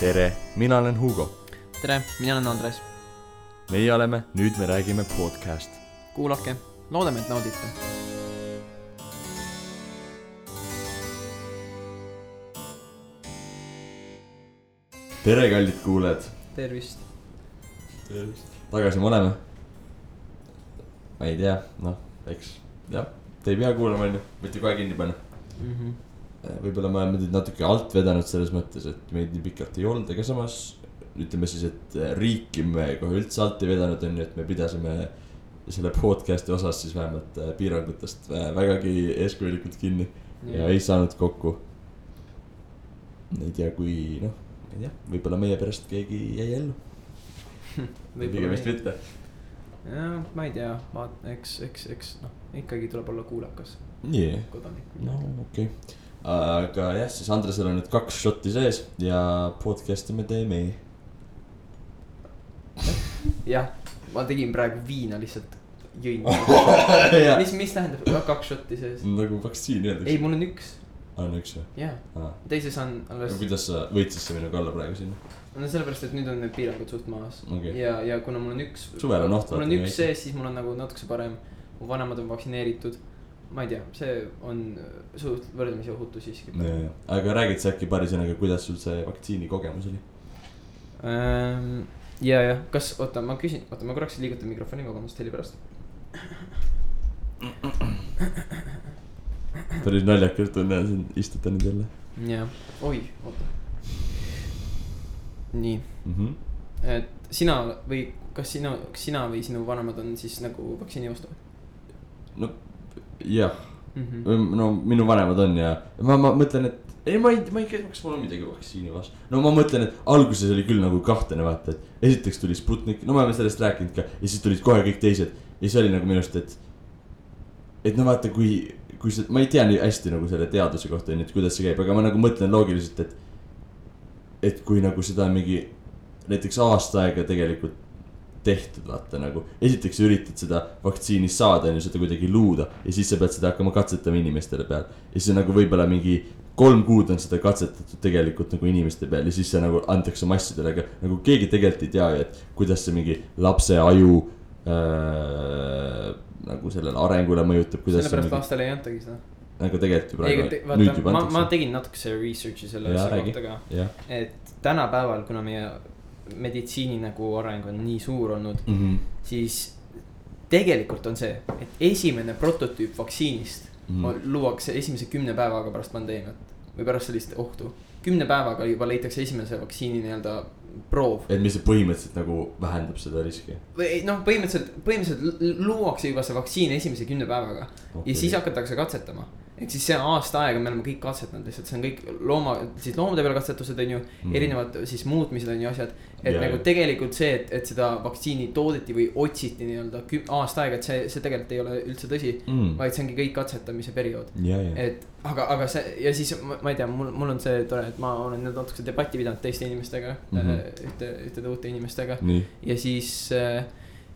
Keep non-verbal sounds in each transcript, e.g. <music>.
tere, mina olen Hugo. tere, mina olen Andres. meie oleme Nüüd me räägime podcast. kuulake, loodame, et naudite. tere, kallid kuulajad. tervist. tagasi me oleme. ma ei tea, noh, eks jah, te ei pea kuulama, onju, võite kohe kinni panna. Mm -hmm. Võib-olla me oleme teid natuke alt vedanud selles mõttes, et meid nii pikalt ei olnud, aga samas ütleme siis, et riiki me kohe üldse alt ei vedanud, onju, et me pidasime selle podcast'i osas siis vähemalt äh, piirangutest vägagi eeskujulikult kinni ja ei saanud kokku. ei tea, kui noh, ei tea, võib-olla meie pärast keegi jäi ellu. pigem vist mitte. jah, ma ei tea, vaat-, eks, eks, eks noh, ikkagi tuleb olla kuulakas nii, kodanik. no okei okay.. Aga jah, siis Andresel on nüüd kaks šotti sees ja podcast'i me teeme. jah, ma tegin praegu viina lihtsalt, jõin. <laughs> Mis, mis tähendab kaks šotti sees? nagu vaktsiin ei, öeldakse. mul on üks, on üks või? jaa, teises on alles, kuidas sa võitsid sa minuga olla praegu sinna? no sellepärast, et nüüd on need piirangud suht maas Okei. ja, ja kuna mul on üks. Suvel on oht, mul on üks sees, siis mul on nagu natukese parem, mu vanemad on vaktsineeritud. Ma ei tea, see on suht võrdlemisi ohutu siiski. aga räägid sa äkki paari sõnaga, kuidas sul see vaktsiini kogemus oli? Ähm, ja, jah, kas, oota, ma küsin, oota, ma korraks liigutan mikrofoni, vabandust heli pärast. <laughs> päris naljakas tunne on siin istuda nüüd jälle jah, oi, oota. nii, mm. -hmm. et sina või kas sina, sina või sinu vanemad on siis nagu vaktsiini vastu no jah, mm? -hmm. no minu vanemad on ja ma, ma mõtlen, et ei, ma ei, ma ei tea, kas mul on midagi vaktsiini vastu. no ma mõtlen, et alguses oli küll nagu kahtlane vaata, et esiteks tuli Sputnik, no me oleme sellest rääkinud ka ja siis tulid kohe kõik teised ja siis oli nagu minu arust, et. et no vaata, kui, kui sa, ma ei tea nii hästi nagu selle teaduse kohta onju, et kuidas see käib, aga ma nagu mõtlen loogiliselt, et. et kui nagu seda mingi näiteks aasta aega tegelikult tehtud, vaata nagu. esiteks sa üritad seda vaktsiini saada, on ju, seda kuidagi luuda ja siis sa pead seda hakkama katsetama inimestele peal. ja siis on nagu võib-olla mingi kolm kuud on seda katsetatud tegelikult nagu inimeste peal ja siis see nagu antakse massidele, aga nagu keegi tegelikult ei tea ju, et kuidas see mingi lapse aju äh, nagu sellele arengule mõjutab, sellepärast mingi, lastele ei antagi seda. nagu tegelikult ju praegu nüüd vaata, juba ma, ma tegin natukese research'i selle asja kohta ka. et tänapäeval, kuna meie meditsiini nagu areng on nii suur olnud, mm -hmm. siis tegelikult on see, et esimene prototüüp vaktsiinist mm. on, luuakse esimese kümne päevaga pärast pandeemiat või pärast sellist ohtu. kümne päevaga juba leitakse esimese vaktsiini nii-öelda proov et mis see põhimõtteliselt nagu vähendab seda riski või ei, noh, põhimõtteliselt, põhimõtteliselt luuakse juba see vaktsiin esimese kümne päevaga okay. ja siis hakatakse katsetama. Ehk siis see aasta aega me oleme kõik katsetanud lihtsalt, see on kõik looma, siis loomade peal katsetused on ju mm., erinevad siis muutmised on ju asjad. et ja, nagu tegelikult see, et, et seda vaktsiini toodeti või otsiti nii-öelda aasta aega, et see, see tegelikult ei ole üldse tõsi mm.. mm.. vaid see ongi kõik katsetamise periood. ja, ja, et aga, aga see ja siis ma, ma ei tea, mul, mul on see tore, et ma olen nüüd natukese debatti pidanud teiste inimestega mm. -hmm. ühte, ühtede uute inimestega nii, ja siis äh,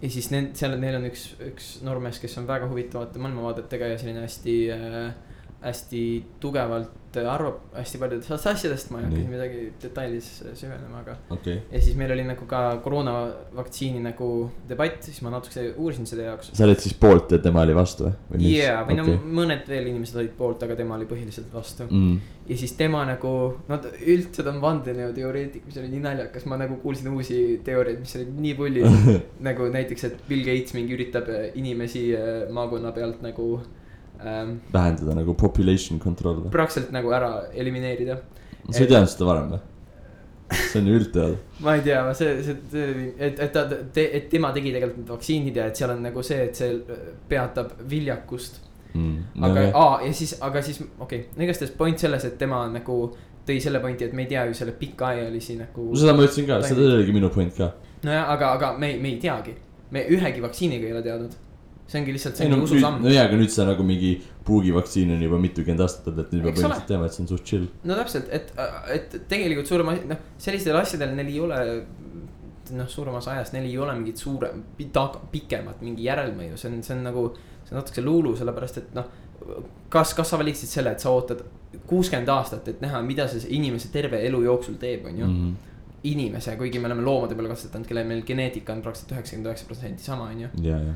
ja siis need, seal, neil on üks, üks noormees, kes on väga huvitavate maailmavaadetega ja selline hästi äh,. Hästi tugevalt arvab hästi paljudest asjadest, ma ei hakka siin midagi detailides süvenema, aga. okay.. ja siis meil oli nagu ka koroonavaktsiini nagu debatt, siis ma natukese uurisin selle jaoks. sa oled siis poolt ja tema oli vastu või? jaa, või no mõned veel inimesed olid poolt, aga tema oli põhiliselt vastu. mm.. ja siis tema nagu, no üldse ta on vandenõuteoreetik, mis oli nii naljakas, ma nagu kuulsin uusi teooriaid, mis olid nii pullid. <laughs> nagu näiteks, et Bill Gates mingi üritab äh, inimesi äh, maakonna pealt nagu ähm, vähendada nagu population control praktiliselt nagu ära elimineerida. sa ei teadnud seda varem või? see on ju üldteada. <laughs> ma ei tea, see, see, et, et ta, et tema tegi tegelikult need vaktsiinid ja et seal on nagu see, et see peatab viljakust. Mm. aga no,, aa ja siis, aga siis okei okay., igastahes point selles, et tema nagu tõi selle pointi, et me ei tea ju selle pikaajalisi nagu. no seda ma ütlesin ka, seda oligi minu point ka. nojah, aga, aga me me ei teagi, me ühegi vaktsiiniga ei ole teadnud. See ongi lihtsalt, see ei on no jaa, aga nüüd see nagu mingi puugivaktsiin on juba mitukümmend aastat olnud, et nüüd me põhimõtteliselt teame, et see on suht chill. no täpselt, et, et tegelikult suurem asi, noh, sellistel asjadel neil ei ole. noh, suurem osa ajast neil ei ole mingit suurem, pikemat mingi järelmõju, see on, see on nagu. see on natuke luulu, sellepärast et noh. kas, kas sa valiksid selle, et sa ootad kuuskümmend aastat, et näha, mida see inimese terve elu jooksul teeb, on ju. Mhm. inimese, kuigi me oleme loomade peal katsetanud, kellel meil geneetika on praktiliselt üheksakümmend üheksa protsenti sama, on ju. ja, ja,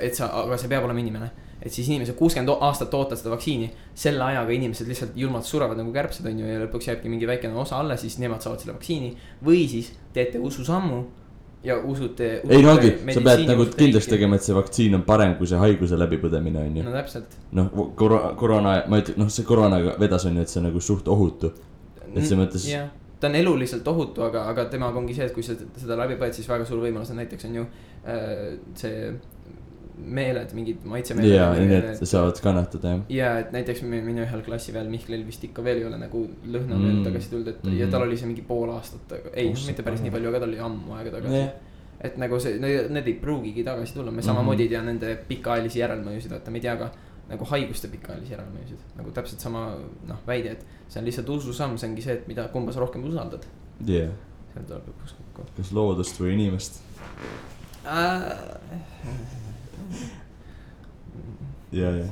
et sa, aga see peab olema inimene. et siis inimesed kuuskümmend aastat ootavad seda vaktsiini, selle ajaga inimesed lihtsalt julmalt surevad nagu kärbsed, on ju, ja lõpuks jääbki mingi väikene osa alles, siis nemad saavad selle vaktsiini. või siis teete ususammu ja usute. ei no ongi, sa pead nagu kindlaks. tegema, et see vaktsiin on parem kui see haiguse läbipõdemine, on ju. no täpselt. noh, koroona, koroona, ma ütlen, noh, see koroonaga vedas, on ju, et see on nagu suht ohutu. et selles mõttes, jah, ta on eluliselt ohutu, aga, aga temaga ongi see, et kui sa seda läbi põed, siis väga suur võimalus on näiteks on ju äh, see meeled, mingid maitsemeeled. ja, need saavad kannatada, jah. ja et näiteks mi- minu ühel klassiväel Mihklil vist ikka veel ei ole nagu lõhna Mm. veel tagasi tulnud, et mm -hmm. ja tal oli see mingi pool aastat, ei mitte päris nii palju, aga tal oli ammu aega tagasi Jah.. et nagu see, need ei pruugigi tagasi tulla, me Mhm. samamoodi ei tea nende pikaajalisi järelmõjusid, vaata me ei tea ka nagu haiguste pikaajalisi järelmõjusid, nagu täpselt sama noh, väide, et see on lihtsalt ususamm, see ongi see, et mida, kumba sa rohkem usaldad, jah, seal tuleb lõpuks kokku kas loodust või inimest. äh,. ja, ja,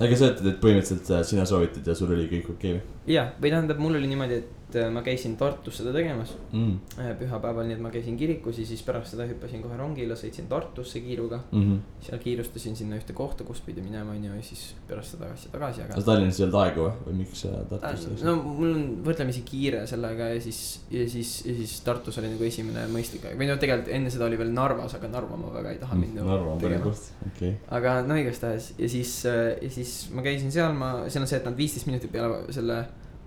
aga sa ütled, et põhimõtteliselt äh, sina soovitad ja sul oli kõik okei okay. jah, või tähendab, mul oli niimoodi, et äh, ma käisin Tartus seda tegemas mm.? äh, pühapäeval, nii et ma käisin kirikus ja siis pärast seda hüppasin kohe rongile, sõitsin Tartusse kiiruga. Mm -hmm. seal kiirustasin sinna ühte kohta, kus pidi minema, onju, ja siis pärast seda asja tagasi, aga. Tallinnas ei olnud aega või, või miks sa Tartusse läksid? no mul on võrdlemisi kiire sellega ja siis, ja siis, ja siis Tartus oli nagu esimene mõistlik aeg või no tegelikult enne seda oli veel Narvas, aga Narva ma väga ei taha minna Mm, Narva on parem koht, okei. aga no igastahes ja siis, ja siis ma käisin seal, ma, seal on see, et nad viisteist minutit peale selle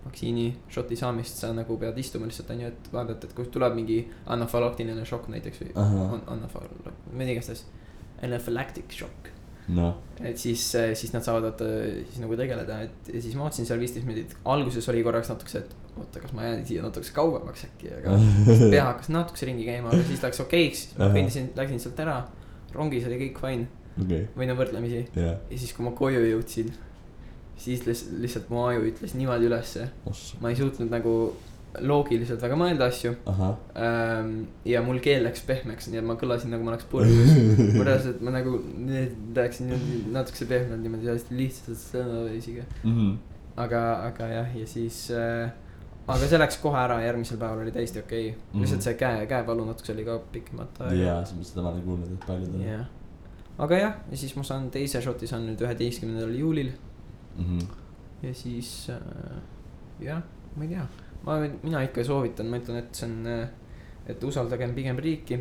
vaktsiini šoti saamist sa nagu pead istuma lihtsalt onju, et vaadata, et kui tuleb mingi anafalaktiline šokk näiteks või on anafal-, ma ei tea, igastahes. Anaphylactic shock, noh, et siis, siis nad saavad vaata siis nagu tegeleda, et ja siis ma ootasin seal viisteist minutit, alguses oli korraks natukese, et oota, kas ma jään siia natukese kauemaks äkki, aga <laughs> pea hakkas natukese ringi käima, aga siis läks okeiks, kõndisin, läksin sealt ära. rongis oli kõik fine. Okei, või no võrdlemisi. Jah, ja siis, kui ma koju jõudsin, siis lihtsalt, mu aju ütles niimoodi ülesse. ma ei suutnud nagu loogiliselt väga mõelda asju ähm,. ja mul keel läks pehmeks, nii et ma kõlasin nagu ma oleks purjus. <laughs> ma reaalselt, ma nagu rääkisin natukese pehmelt niimoodi hästi lihtsalt sõnaviisiga. Mhm. aga, aga jah, ja siis äh,. aga see läks kohe ära, järgmisel päeval oli täiesti okei okay.. Mhm. lihtsalt see käe, käevalu natukese oli ka pikemat aega. jaa, seda ma olen kuulnud, et paljud on. jah, aga jah, ja siis ma saan teise šoti saan nüüd üheteistkümnendal juulil Mhm. ja siis äh, jah, ma ei tea, ma, mina ikka soovitan, ma ütlen, et see on, et usaldagem pigem riiki.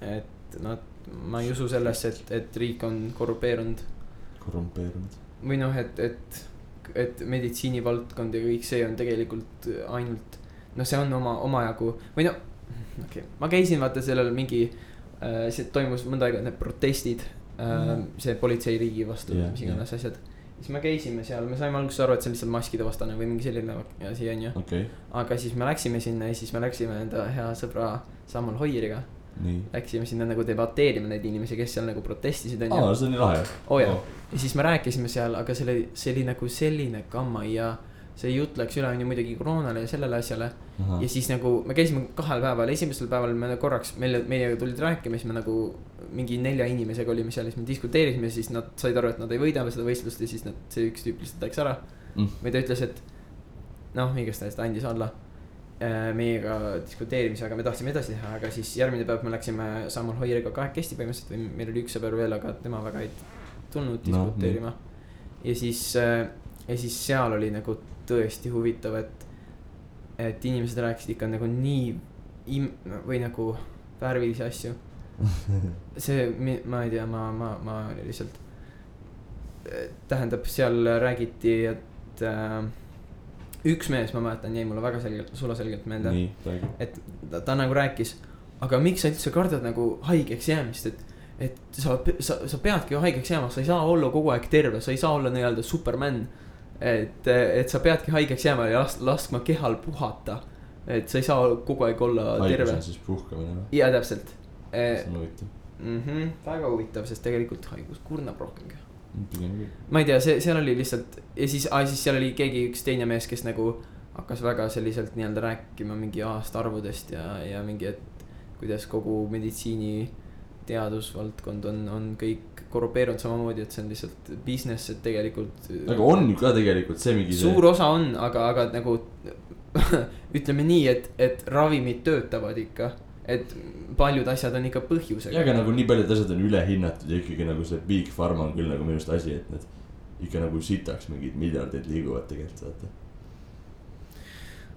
et nad, ma ei usu sellesse, et, et riik on korrupeerunud korrumpeerunud. või noh, et, et, et meditsiinivaldkond ja kõik see on tegelikult ainult. noh, see on oma, omajagu või no, okei okay., ma käisin vaata sellel mingi äh,, see toimus mõnda aega need protestid äh,, see politseiriigi vastu yeah,, mis iganes yeah. asjad. Siis me käisime seal, me saime alguses aru, et see on lihtsalt maskide vastane või mingi selline asi on ju. okei, aga siis me läksime sinna ja siis me läksime enda hea sõbra Samuel Hoieriga. Läksime sinna nagu debateerima neid inimesi, kes seal nagu protestisid on ju aa, see on nii lahe. oo jaa, ja siis me rääkisime seal, aga see oli, see oli nagu selline gamma ja see jutt läks üle on ju muidugi koroonale ja sellele asjale. ja siis nagu me käisime kahel päeval, esimesel päeval me korraks meile, meiega tulid rääkima, siis me nagu mingi nelja inimesega olime seal, siis me diskuteerisime, siis nad said aru, et nad ei võida seda võistlust ja siis nad, see üks tüüp lihtsalt läks ära. Mm. või ta ütles, et noh, igastahes ta andis alla äh, meiega diskuteerimise, aga me tahtsime edasi teha, aga siis järgmine päev me läksime Samuel Hoieriga kahekesti põhimõtteliselt või meil oli üks sõber veel, aga tema väga ei tulnud diskuteerima no,. ja siis äh,, ja siis seal oli nagu tõesti huvitav, et, et inimesed rääkisid ikka nagu nii im- või nagu värvilisi asju. <laughs> see, ma ei tea, ma, ma, ma lihtsalt, tähendab, seal räägiti, et äh, üks mees, ma mäletan, jäi mulle väga selgelt, sulaselgelt meelde, et ta, ta nagu rääkis, aga miks sa üldse kardad nagu haigeks jäämist, et et sa, sa, sa peadki ju haigeks jääma, sa ei saa olla kogu aeg terve, sa ei saa olla nii-öelda superman. et, et sa peadki haigeks jääma ja las-, laskma kehal puhata. et sa ei saa kogu aeg olla haigus terve on. siis puhkamine või? ja täpselt see eh,. on huvitav. Mm -hmm, väga huvitav, sest tegelikult haigus kurnab rohkem. ma ei tea, see, seal oli lihtsalt ja siis, siis seal oli keegi, üks teine mees, kes nagu hakkas väga selliselt nii-öelda rääkima mingi aastaarvudest ja, ja mingi, et kuidas kogu meditsiini teadusvaldkond on, on kõik korrupeerunud samamoodi, et see on lihtsalt business, et tegelikult. aga on ju ka tegelikult see mingi. suur osa on, aga, aga nagu <laughs> ütleme nii, et, et ravimid töötavad ikka, et paljud asjad on ikka ja põhjusega. aga nagu nii paljud asjad on ülehinnatud ja ikkagi nagu see Big Pharma on küll nagu minu arust asi, et need ikka nagu sitaks mingid miljardid liiguvad tegelikult vaata.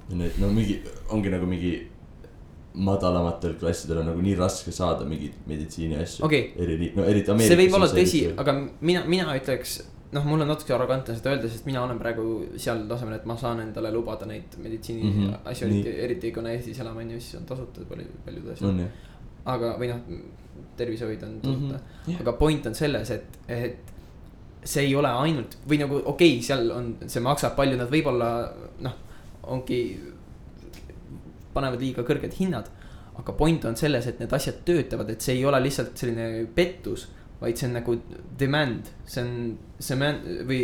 ja need no mingi, ongi nagu mingi madalamatel klassidel on nagu nii raske saada mingeid meditsiiniasju Okei. eri, no eriti Ameerikas. see võib olla tõsi, aga mina, mina ütleks, noh, mul on natuke arrogantne seda öelda, sest mina olen praegu seal tasemel, et ma saan endale lubada neid meditsiini mm -hmm. asju, eriti, eriti me Eestis elame, on ju, siis on tasuta palju, paljud asjad jah. aga, või noh, tervishoid on tasuta mm. -hmm. aga point on selles, et, et see ei ole ainult või nagu okei okay,, seal on, see maksab palju, nad võib-olla noh, ongi, panevad liiga kõrged hinnad. aga point on selles, et need asjad töötavad, et see ei ole lihtsalt selline pettus, vaid see on nagu demand, see on, see man- või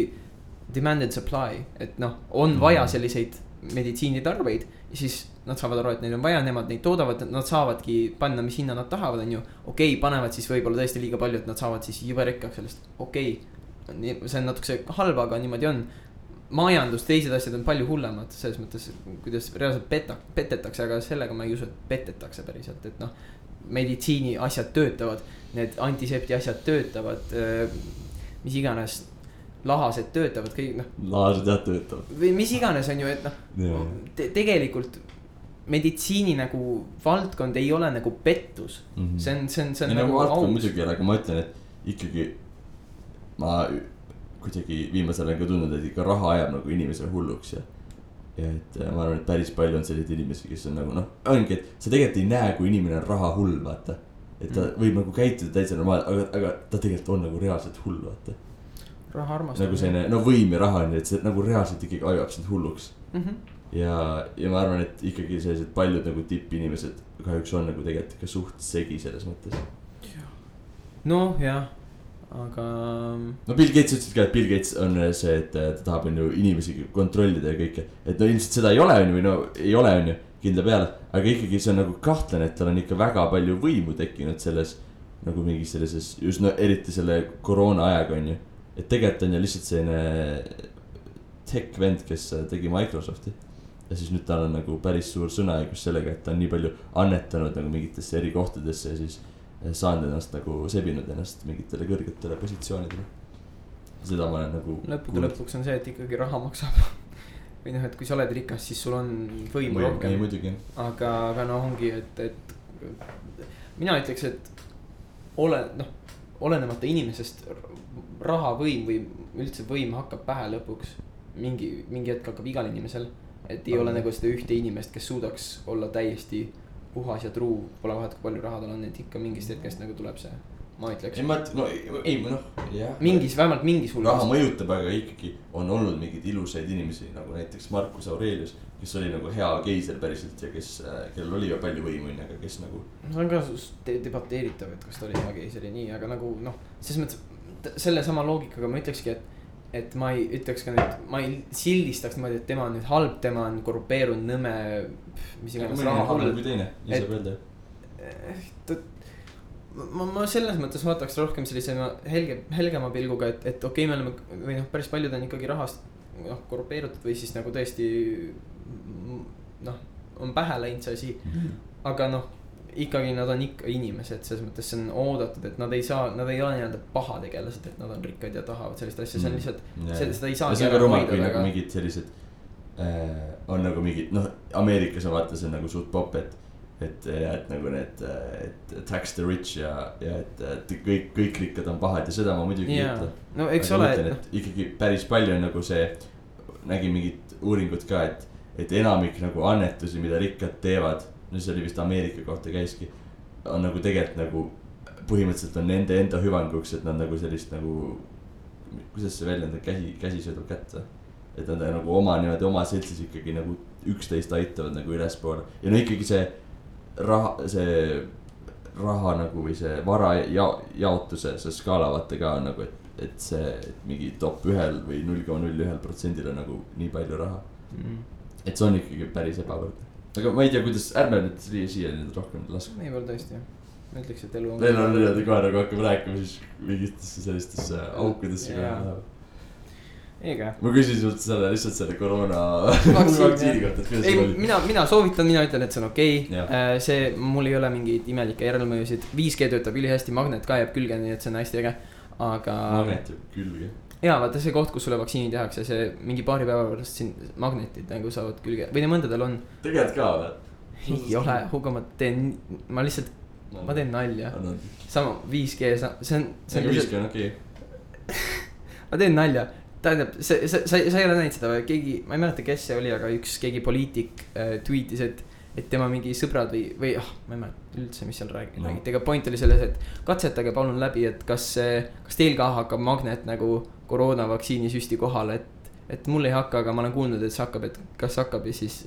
demand and supply, et noh, on Mhm. vaja selliseid meditsiinitarbeid siis nad saavad aru, et neid on vaja, nemad neid toodavad, nad saavadki panna, mis hinna nad tahavad, on ju. okei okay,, panevad siis võib-olla tõesti liiga palju, et nad saavad siis jube rikkaks sellest, okei okay.. see on natukese halb, aga niimoodi on. majandus, teised asjad on palju hullemad selles mõttes, kuidas reaalselt peta-, petetakse, aga sellega ma ei usu, et petetakse päriselt, et noh. meditsiini asjad töötavad, need antisepti asjad töötavad, mis iganes, lahased töötavad, kõik noh, laased jah töötavad. või mis iganes, on ju, et noh te, tegelikult meditsiini nagu valdkond ei ole nagu pettus. see on, see on, see on ei nagu valdkond aus. muidugi aga ma ütlen, et ikkagi ma kuidagi viimasel ajal ka tundnud, et ikka raha ajab nagu inimesele hulluks ja. ja et ma arvan, et päris palju on selliseid inimesi, kes on nagu noh, ongi, et sa tegelikult ei näe, kui inimene on raha hull, vaata. et ta Mm. võib nagu käituda täitsa normaalselt, aga, aga ta tegelikult on nagu reaalselt hull, vaata. raha armastab. nagu selline, no võim ja raha on ju, et see nagu reaalselt ikkagi ajab sind hulluks. mm. -hmm. ja, ja ma arvan, et ikkagi sellised paljud nagu tippinimesed kahjuks on nagu tegelikult ikka suht segi selles mõttes. noh, jah, aga no Bill Gates ütles ka, et Bill Gates on see, et äh, ta tahab on ju inimesi kontrollida ja kõike. et no ilmselt seda ei ole, on ju, või no ei ole, on ju, kindla peale. aga ikkagi see on nagu kahtlane, et tal on ikka väga palju võimu tekkinud selles nagu mingis sellises, just no eriti selle koroona ajaga, on ju. et tegelikult on ju lihtsalt selline tech vend, kes tegi Microsofti. ja siis nüüd tal on nagu päris suur sõnaõigus sellega, et ta on nii palju annetanud nagu mingitesse eri kohtadesse ja siis saanud ennast nagu, sebinud ennast mingitele kõrgetele positsioonidele. seda ma olen nagu. lõppude. lõpuks on see, et ikkagi raha maksab. <laughs> või noh, et kui sa oled rikas, siis sul on võimu ei rohkem. muidugi, aga, aga noh, ongi, et, et mina ütleks, et ole, noh, olenemata inimesest, rahavõim või üldse võim hakkab pähe lõpuks. mingi, mingi hetk hakkab igal inimesel, et ei ole Aga- nagu seda ühte inimest, kes suudaks olla täiesti puhas ja truu, pole vahet, kui palju raha tal on, et ikka mingist hetkest nagu tuleb see, ma ütleks ei. ma, no ei, ei noh, jah. mingis, vähemalt mingis raha hulgas. mõjutab, aga ikkagi on olnud mingeid ilusaid inimesi nagu näiteks Marcus Aurelius, kes oli nagu hea keiser päriselt ja kes, kellel oli ju palju võimu, onju, aga kes nagu. see on ka de- debateeritav, et kas ta oli hea keiser ja nii, aga nagu noh, selles mõttes sellesama loogikaga ma ütlekski, et. Et ma ei ütleks ka nüüd, ma ei sildistaks niimoodi, et tema on nüüd halb, tema on korrupeerunud, nõme, mis iganes mõni on halvem kui. teine, nii saab öelda. ma, ma selles mõttes vaataks rohkem sellise helge, helgema pilguga, et, et okei okay,, me oleme või noh, päris paljud on ikkagi rahast noh korrupeerutud või siis nagu tõesti noh, on pähe läinud see asi. aga noh, ikkagi nad on ikka inimesed, selles mõttes see on oodatud, et nad ei saa, nad ei ole nii-öelda pahategelased, et nad on rikkad ja tahavad sellist asja, see on lihtsalt, see, seda ei saa. Mm. see on ka rumal, kui nagu mingid sellised äh, on nagu mingid noh, Ameerikas on vaata, see on nagu suht popp, et. et ja et nagu need, et tax the rich ja, ja et, et kõik, kõik rikkad on pahad ja seda ma muidugi ei jaa ütle. no eks aga ole et ikkagi päris palju on nagu see, nägin mingit uuringut ka, et, et enamik nagu annetusi, mida rikkad teevad. No see oli vist Ameerika kohta käiski, on nagu tegelikult nagu põhimõtteliselt on nende enda hüvanguks, et nad nagu sellist nagu. kuidas see väljend on, käsi, käsi söödab kätt või? et nad nagu oma niimoodi oma seltsis ikkagi nagu üksteist aitavad nagu ülespoole ja no ikkagi see raha, see raha nagu või see vara ja jaotuse, see skaala vaata ka nagu, et, et see et mingi top ühel või null koma null ühel protsendil on nagu nii palju raha. mm, et see on ikkagi päris ebavõrdne. Aga ma ei tea, kuidas, ärme nüüd siia, nüüd rohkem lasku. võib-olla tõesti ma ütleks, et elu on. meil on niimoodi kohe nagu hakkame rääkima siis mingitesse sellistesse aukudesse Jaa. läheb. ma küsin sult selle lihtsalt selle koroona <laughs> Vaktsiini, kohta, et kuidas sul, oli? mina, mina soovitan, mina ütlen, et see on okei okay.. see, mul ei ole mingeid imelikke järelmõjusid, 5G töötab ülihästi, magnet ka jääb külge, nii et see on hästi äge. aga magnet jääb külge. jaa, vaata see koht, kus sulle vaktsiini tehakse, see mingi paari päeva pärast siin magnetid nagu saavad külge või no mõndadel on. tegelikult ka või? ei ole, Hugo, ma teen, ma lihtsalt, ma teen nalja. sama 5G, see on, see on nagu lihtsalt, viiskümmend, okei. <laughs> ma teen nalja. tähendab, see, see, sa, sa ei ole näinud seda või keegi, ma ei mäleta, kes see oli, aga üks keegi poliitik äh, tweetis, et. Et tema mingi sõbrad või, või ah, ma ei mäleta üldse, mis seal räägi- No. räägiti, aga point oli selles, et katsetage palun läbi, et kas kas teil ka hakkab magnet nagu koroonavaktsiini süsti kohale, et. et mul ei hakka, aga ma olen kuulnud, et see hakkab, et kas hakkab ja siis,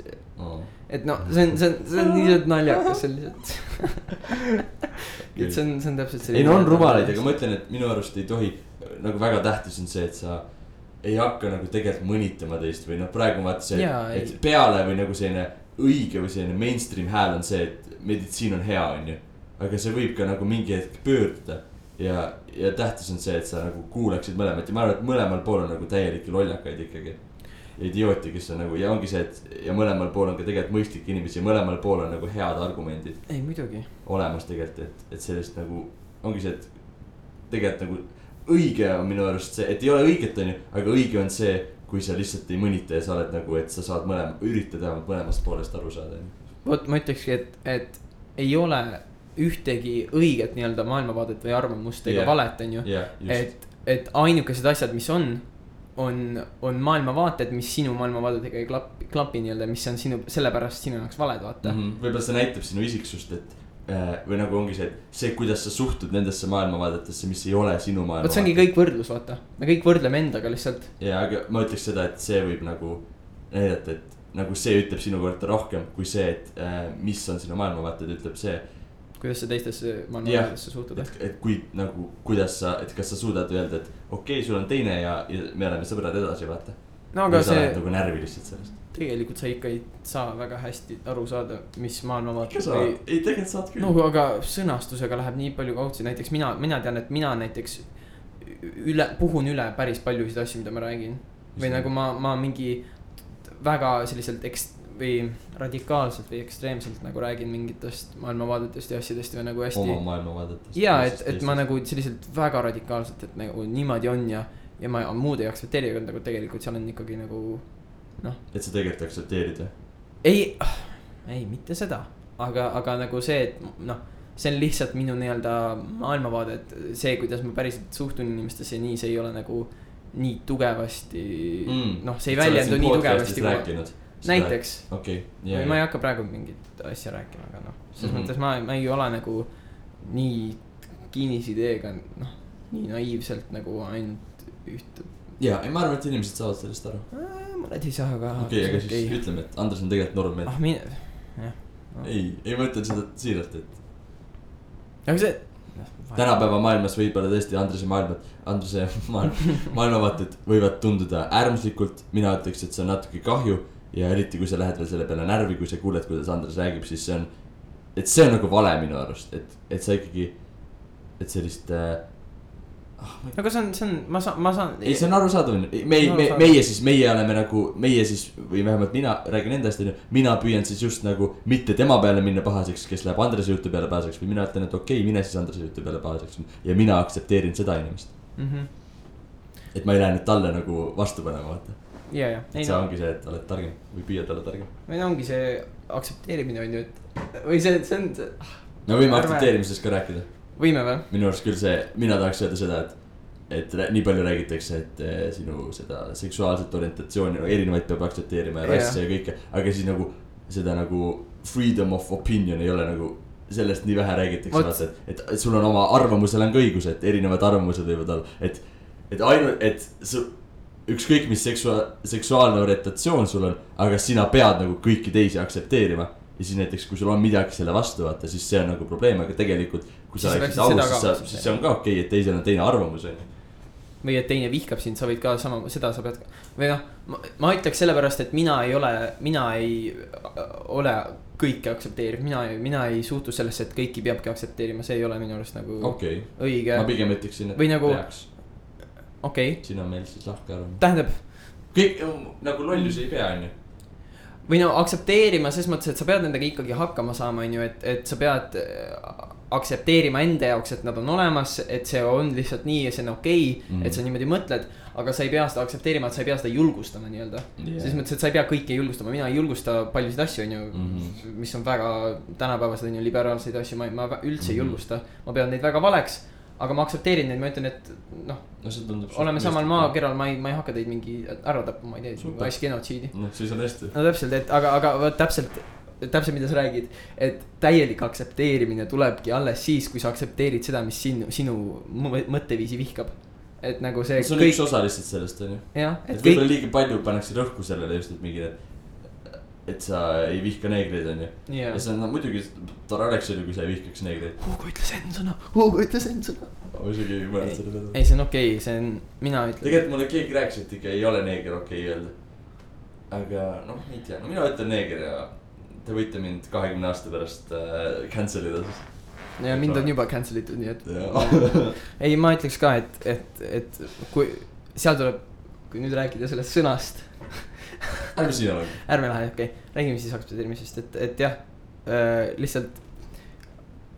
et noh, see on, see on, see on lihtsalt naljakas, see on lihtsalt. <laughs> et see on, see on täpselt selline. ei no on rumalaid, aga ma ütlen, et minu arust ei tohi, nagu väga tähtis on see, et sa ei hakka nagu tegelikult mõnitama teist või noh, praegu vaata see et peale või nagu selline õige või selline mainstream hääl on see, et meditsiin on hea, onju. aga see võib ka nagu mingi hetk pöörduda ja, ja tähtis on see, et sa nagu kuulaksid mõlemat ja ma arvan, et mõlemal pool on nagu täielikke lollakaid ikkagi. idiooti, kes on nagu ja ongi see, et ja mõlemal pool on ka tegelikult mõistlikke inimesi ja mõlemal pool on nagu head argumendid ei muidugi, olemas tegelikult, et, et sellist nagu ongi see, et tegelikult nagu õige on minu arust see, et ei ole õiget, onju, aga õige on see, kui sa lihtsalt ei mõnita ja sa oled nagu, et sa saad mõlema, üritad vähemalt mõlemast poolest aru saada, vot ma ütlekski, et, et ei ole ühtegi õiget nii-öelda maailmavaadet või arvamust ega yeah. valet, on ju. just. et, et ainukesed asjad, mis on, on, on maailmavaated, mis sinu maailmavaadetega ei klapi, klapi nii-öelda, mis on sinu, sellepärast sinu jaoks valed, vaata mm. -hmm. võib-olla see näitab sinu isiksust, et või nagu ongi see, et see, kuidas sa suhtud nendesse maailmavaadetesse, mis ei ole sinu maailma. vot see ongi kõik võrdlus, vaata, me kõik võrdleme endaga lihtsalt. ja, aga ma ütleks seda, et see võib nagu näidata, et nagu see ütleb sinu kohta rohkem kui see, et äh, mis on sinu maailmavaated, ütleb see kuidas sa teistesse maailmavaadetesse suhtud, et, et kui nagu, kuidas sa, et kas sa suudad öelda, et okei okay,, sul on teine ja, ja me oleme sõbrad edasi, vaata. no aga või see nagu närvi lihtsalt sellest. Tegelikult sa ikka ei saa väga hästi aru saada, mis ikka maailmavaated sa, või ei tegelikult saad küll no aga sõnastusega läheb nii palju kaudsi, näiteks mina, mina tean, et mina näiteks üle, puhun üle päris paljusid asju, mida ma räägin. või nagu ma, ma mingi väga selliselt eks- või radikaalselt või ekstreemselt nagu räägin mingitest maailmavaadetest ja asjadest või nagu hästi oma. maailmavaadetest. ja et, et ma. nagu selliselt väga radikaalselt, et nagu niimoodi on ja, ja ma muud ei aktsepteeri, aga nagu tegelikult seal on ikkagi nagu noh, et sa tegelikult aktsepteerid või? ei, ei mitte seda, aga, aga nagu see, et noh, see on lihtsalt minu nii-öelda maailmavaade, et see, kuidas ma päriselt suhtun inimestesse, nii see ei ole nagu nii tugevasti mm., noh, see ei väljendu nii tugevasti. rääkinud. näiteks, okei, või ma ei hakka praegu mingit asja rääkima, aga noh, selles mm. -hmm. mõttes ma, ma ei ole nagu nii kinnisideega, noh, nii naiivselt nagu ainult ühte. ja, ei ma arvan, et inimesed saavad sellest aru. Mõned ei saa, aga. okei, aga siis ütleme, et Andres on tegelikult norm mees ah, mine, jah. ei, ei ma ütlen seda siiralt, et aga see. tänapäeva maailmas võib-olla tõesti Andrese maailmad, Andrese <laughs> maailm, <laughs> maailmavaated võivad tunduda äärmuslikult. mina ütleks, et see on natuke kahju ja eriti, kui sa lähed veel selle peale närvi, kui sa kuuled, kuidas Andres räägib, siis see on. et see on nagu vale minu arust, et, et sa ikkagi, et sellist äh,. Aga see on, see on, ma saan, ma saan. ei, see on arusaadav, me, me, meie siis, meie oleme nagu, meie siis või vähemalt mina räägin endast, on ju. mina püüan siis just nagu mitte tema peale minna pahaseks, kes läheb Andrese jutu peale pahaseks või mina ütlen, et okei okay,, mine siis Andrese jutu peale pahaseks. ja mina aktsepteerin seda inimest. Mhm. et ma ei lähe nüüd talle nagu vastu panema, vaata. ja, ja, see no, ongi see, et oled targem või püüad olla targem. või no ongi see aktsepteerimine on ju, et või see, see on, me võime Ärme- aktsepteerimisest ka rääkida. Võime või? minu arust küll see, mina tahaks öelda seda, et, et nii palju räägitakse, et eh, sinu seda seksuaalset orientatsiooni, erinevaid peab aktsepteerima ja rasse ja kõike, aga siis nagu seda nagu freedom of opinion ei ole nagu sellest nii vähe räägitakse, vaata, et, et, sul on oma arvamusel on ka õigus, et erinevad arvamused võivad olla, et, et ainult, et su ükskõik, mis seksua-, seksuaalne orientatsioon sul on, aga sina pead nagu kõiki teisi aktsepteerima. Ja siis näiteks, kui sul on midagi selle vastu, vaata, siis see on nagu probleem, aga tegelikult. kui sa seda aus, siis sa, siis see on ka okei okay,, et teisel on teine arvamus, on ju. või et teine vihkab sind, sa võid ka sama, seda sa pead, või noh, ma, ütleks sellepärast, et mina ei ole, mina ei äh, ole kõike aktsepteeriv, mina, mina ei suhtu sellesse, et kõiki peabki aktsepteerima, see ei ole minu arust nagu okay., õige ma, pigem ütleksin, et Või nagu- peaks, okei okay.. siin on meil siis lahke arvamus. tähendab, kõik nagu lollusi ei pea, onju. Või no aktsepteerima ses mõttes, et sa pead nendega ikkagi hakkama saama, on ju, et, et sa pead äh, aktsepteerima enda jaoks, et nad on olemas, et see on lihtsalt nii ja see on okei okay, mm., et sa niimoodi mõtled. aga sa ei pea seda aktsepteerima, et sa ei pea seda julgustama nii-öelda Jah. selles mõttes, et sa ei pea kõike julgustama, mina ei julgusta paljusid asju, on ju mm. -hmm. mis on väga tänapäevased, on ju, liberaalseid asju, ma, ma üldse ei Mhm. julgusta. ma pean neid väga valeks, aga ma aktsepteerin neid, ma ütlen, et noh, no see tundub. oleme samal. maakeral, ma ei, ma ei hakka teid mingi ära tapma, ma ei tee Super. massgenotsiidi. noh, siis on hästi. no täpselt, et aga, aga vot täpselt, täpselt, mida sa räägid, et täielik aktsepteerimine tulebki alles siis, kui sa aktsepteerid seda, mis sinu, sinu mõ- mõtteviisi vihkab. et nagu see, see on kõik üks, osa lihtsalt sellest, onju. jah, et et võib-olla kõik, liiga palju pannakse rõhku sellele just, et mingi, et sa ei vihka neegreid, onju. jaa ja. see on no, muidugi tore oleks ju, kui sa ei vihkaks neegreid. Hugo ütles endsõna, Hugo ütles endsõna. ma isegi ei mäleta selle peale. ei, see on okei okay,, see on, mina ütlen. tegelikult mulle keegi rääkis, et ikka ei ole neeger okei okay öelda. aga noh, ei tea, no mina ütlen neeger ja te võite mind kahekümne aasta pärast äh, cancel ida siis. ja mind on juba cancel itud, nii et. Ei, ma ütleks ka, et, et, et kui seal tuleb, kui nüüd rääkida sellest sõnast, ärme ole. ärme lähe, okei okay., räägime siis aktsepteerimisest, et, et jah äh,, lihtsalt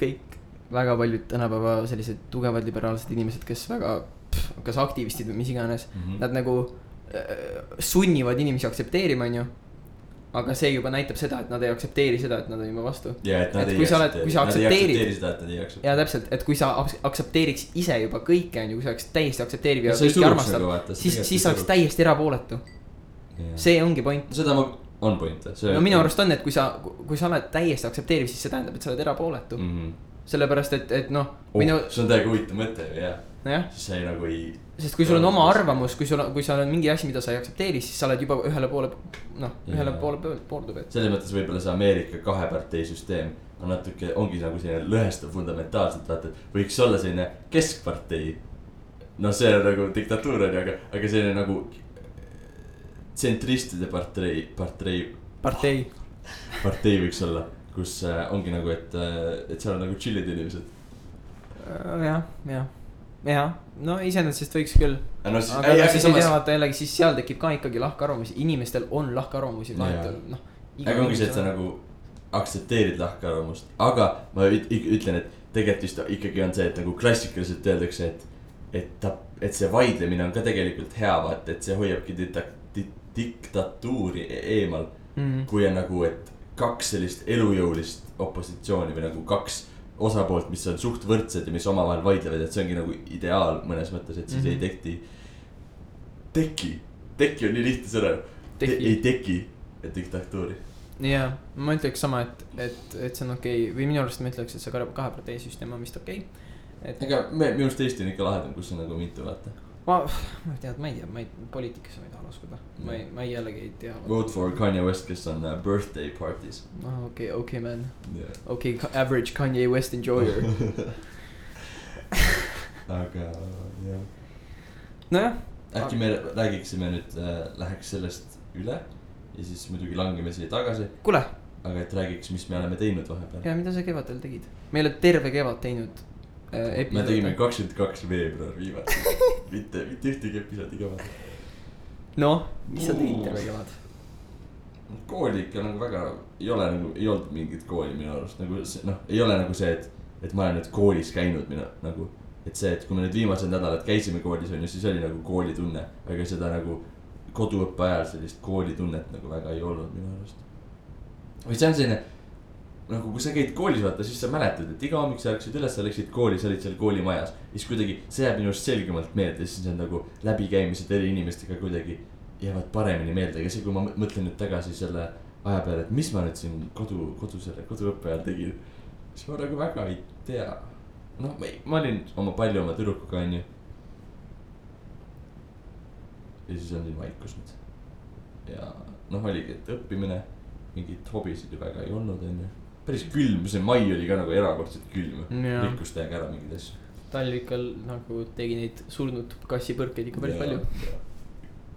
kõik väga paljud tänapäeva sellised tugevad liberaalsed inimesed, kes väga, kas aktivistid või mis iganes, Mhm. nad nagu äh, sunnivad inimesi aktsepteerima, onju. aga see juba näitab seda, et nad ei aktsepteeri seda, et nad on juba vastu. ja, et nad Et ei aktsepteeri- nad ei aktsepteeri seda, et nad ei aktsepteeri. ja täpselt, et kui sa aktsepteeriks ise juba kõike, onju, kui sa oleks täiesti aktsepteeriv ja kõiki suruks armastav nagu, siis, siis sa oleks. täiesti erapooletu. See ongi point. seda ma, on point või? no minu arust on, et kui sa, kui sa oled täiesti aktsepteeriv, siis see tähendab, et sa oled erapooletu mm.. mm. sellepärast, et, et noh, oh, no, see on täiega huvitav mõte jah, nojah, siis sa ei nagu ei. sest kui sul on oma arvamus, kui sul on, kui sul on mingi asi, mida sa ei aktsepteeri, siis sa oled juba ühele poole, noh, ühele poole pooldub, et. selles mõttes võib-olla see Ameerika kaheparteisüsteem on natuke, ongi nagu selline lõhestav fundamentaalselt, vaata, et võiks olla selline keskpartei. noh, see on nagu diktatuur on ju, aga, aga selline nagu tsentristide partei, partei, partei, partei võiks olla, kus äh, ongi nagu, et, et seal on nagu chill'id inimesed. jah, jah, jah, no iseenesest võiks küll. no siis, aga no, siis ei tea, vaata jällegi, siis seal tekib ka ikkagi lahkarvamusi, inimestel on lahkarvamusi vahetul, noh. aga ongi see, et sa nagu aktsepteerid lahkarvamust, aga ma ütlen, et tegelikult vist ikkagi on see, et nagu klassikaliselt öeldakse, et. et ta, et see vaidlemine on ka tegelikult hea, vaata, et see hoiabki di-, diktatuuri e- eemal. mm,. kui on nagu, et kaks sellist elujõulist opositsiooni või nagu kaks osapoolt, mis on suht võrdsed ja mis omavahel vaidlevad, et see ongi nagu ideaal mõnes mõttes, et siis mm Mhm. -hmm. ei teki. teki, teki on nii lihtne sõna. Teki. ei teki diktatuuri ja ma ütleks sama, et, et, et see on okei okay. või minu arust ma ütleks, et see kahe kahe partei süsteem on vist okei okay.. et ega me, minu arust Eesti on ikka lahedam, kus on nagu mitu, vaata. ma, ma tead, ma ei tea, ma ei, poliitikasse ma ei taha laskuda, ma ei, ma ei jällegi ei tea. Vote for Kanye West, kes on uh, birthday parties ah, okei, okei man, yeah.. okei okay,, average Kanye West enjoyer. <laughs> <laughs> aga jah, nojah, äkki me räägiksime nüüd äh,, läheks sellest üle ja siis muidugi langeme siia tagasi, kuule aga et räägiks, mis me oleme teinud vahepeal. ja mida sa kevadel tegid? me ei ole terve kevad teinud äh, me tegime kakskümmend kaks veebruar viimati, <laughs> mitte, mitte ühtegi episoodi vaata. noh, mis sa tegid terve kevad? kooli ikka nagu väga, ei ole nagu, ei olnud mingit kooli minu arust nagu noh, ei ole nagu see, et, et ma olen nüüd koolis käinud mina nagu. et see, et kui me nüüd viimased nädalad käisime koolis on ju, siis oli nagu koolitunne, aga seda nagu koduõppe ajal sellist koolitunnet nagu väga ei olnud minu arust. või see on selline nagu kui sa käid koolis vaata, siis sa mäletad, et iga hommik sa ärkasid üles, sa läksid kooli, sa olid seal koolimajas. siis kuidagi see jääb minu arust selgemalt meelde, siis need nagu läbikäimised eri inimestega kuidagi jäävad paremini meelde, aga see, kui ma mõ- mõtlen nüüd tagasi selle aja peale, et mis ma nüüd siin kodu, kodu selle koduõppe ajal tegin. siis ma nagu väga ei tea. noh, ma ma olin oma palju oma tüdrukuga onju. ja siis on siin vaikus nüüd. ja noh, oligi, et õppimine, mingeid hobisid ju väga ei olnud onju. Päris külm, see mai oli ka nagu erakordselt külm. Rikkus täiega ära mingeid asju. talv ikka nagu tegi neid surnud kassipõrkeid ikka päris palju.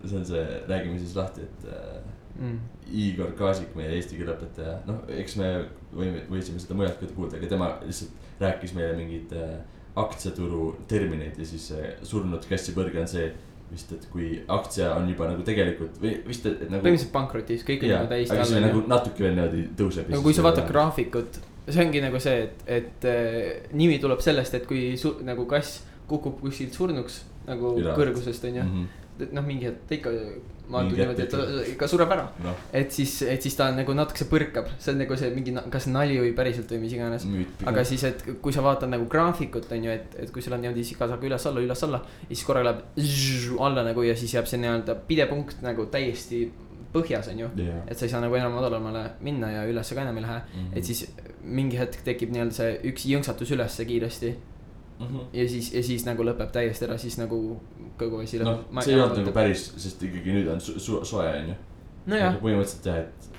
see on see, räägime siis lahti, et äh, Mm. Igor Kaasik, meie eesti keele õpetaja, noh, eks me võime, võisime seda mujalt ka kuulda, aga tema lihtsalt rääkis meile mingeid äh, aktsiaturu termineid ja siis äh, surnud kassipõrge on see, vist, et kui aktsia on juba nagu tegelikult või vist, et nagu. põhimõtteliselt pankrotis, kõik on nagu täiesti all nagu natuke veel niimoodi tõuseb. aga kui sa vaatad. graafikut, see ongi nagu see, et, et äh, nimi tuleb sellest, et kui su- nagu kass kukub kuskilt surnuks nagu Ülevalt. kõrgusest onju. -hmm. noh, mingi hetk ta ikka niimoodi, hetk et ta ikka sureb ära. noh, et siis, et siis ta nagu natukese põrkab, see on nagu see mingi, kas nali või päriselt või mis iganes. aga siis, et kui sa vaatad nagu graafikut on ju, et, et kui sul on niimoodi sikasaga üles-alla, üles-alla. ja siis korraga läheb alla nagu ja siis jääb see nii-öelda pidepunkt nagu täiesti põhjas on ju. jah, et sa ei saa nagu enam madalamale minna ja ülesse ka enam ei lähe. Mhm. et siis mingi hetk tekib nii-öelda see üks jõnksatus ülesse kiiresti Mhm. ja siis, ja siis nagu lõpeb täiesti ära, siis nagu kogu asi noh, see ei olnud nagu päris, sest ikkagi nüüd on su- su- soe on ju. nojah, põhimõtteliselt jah, et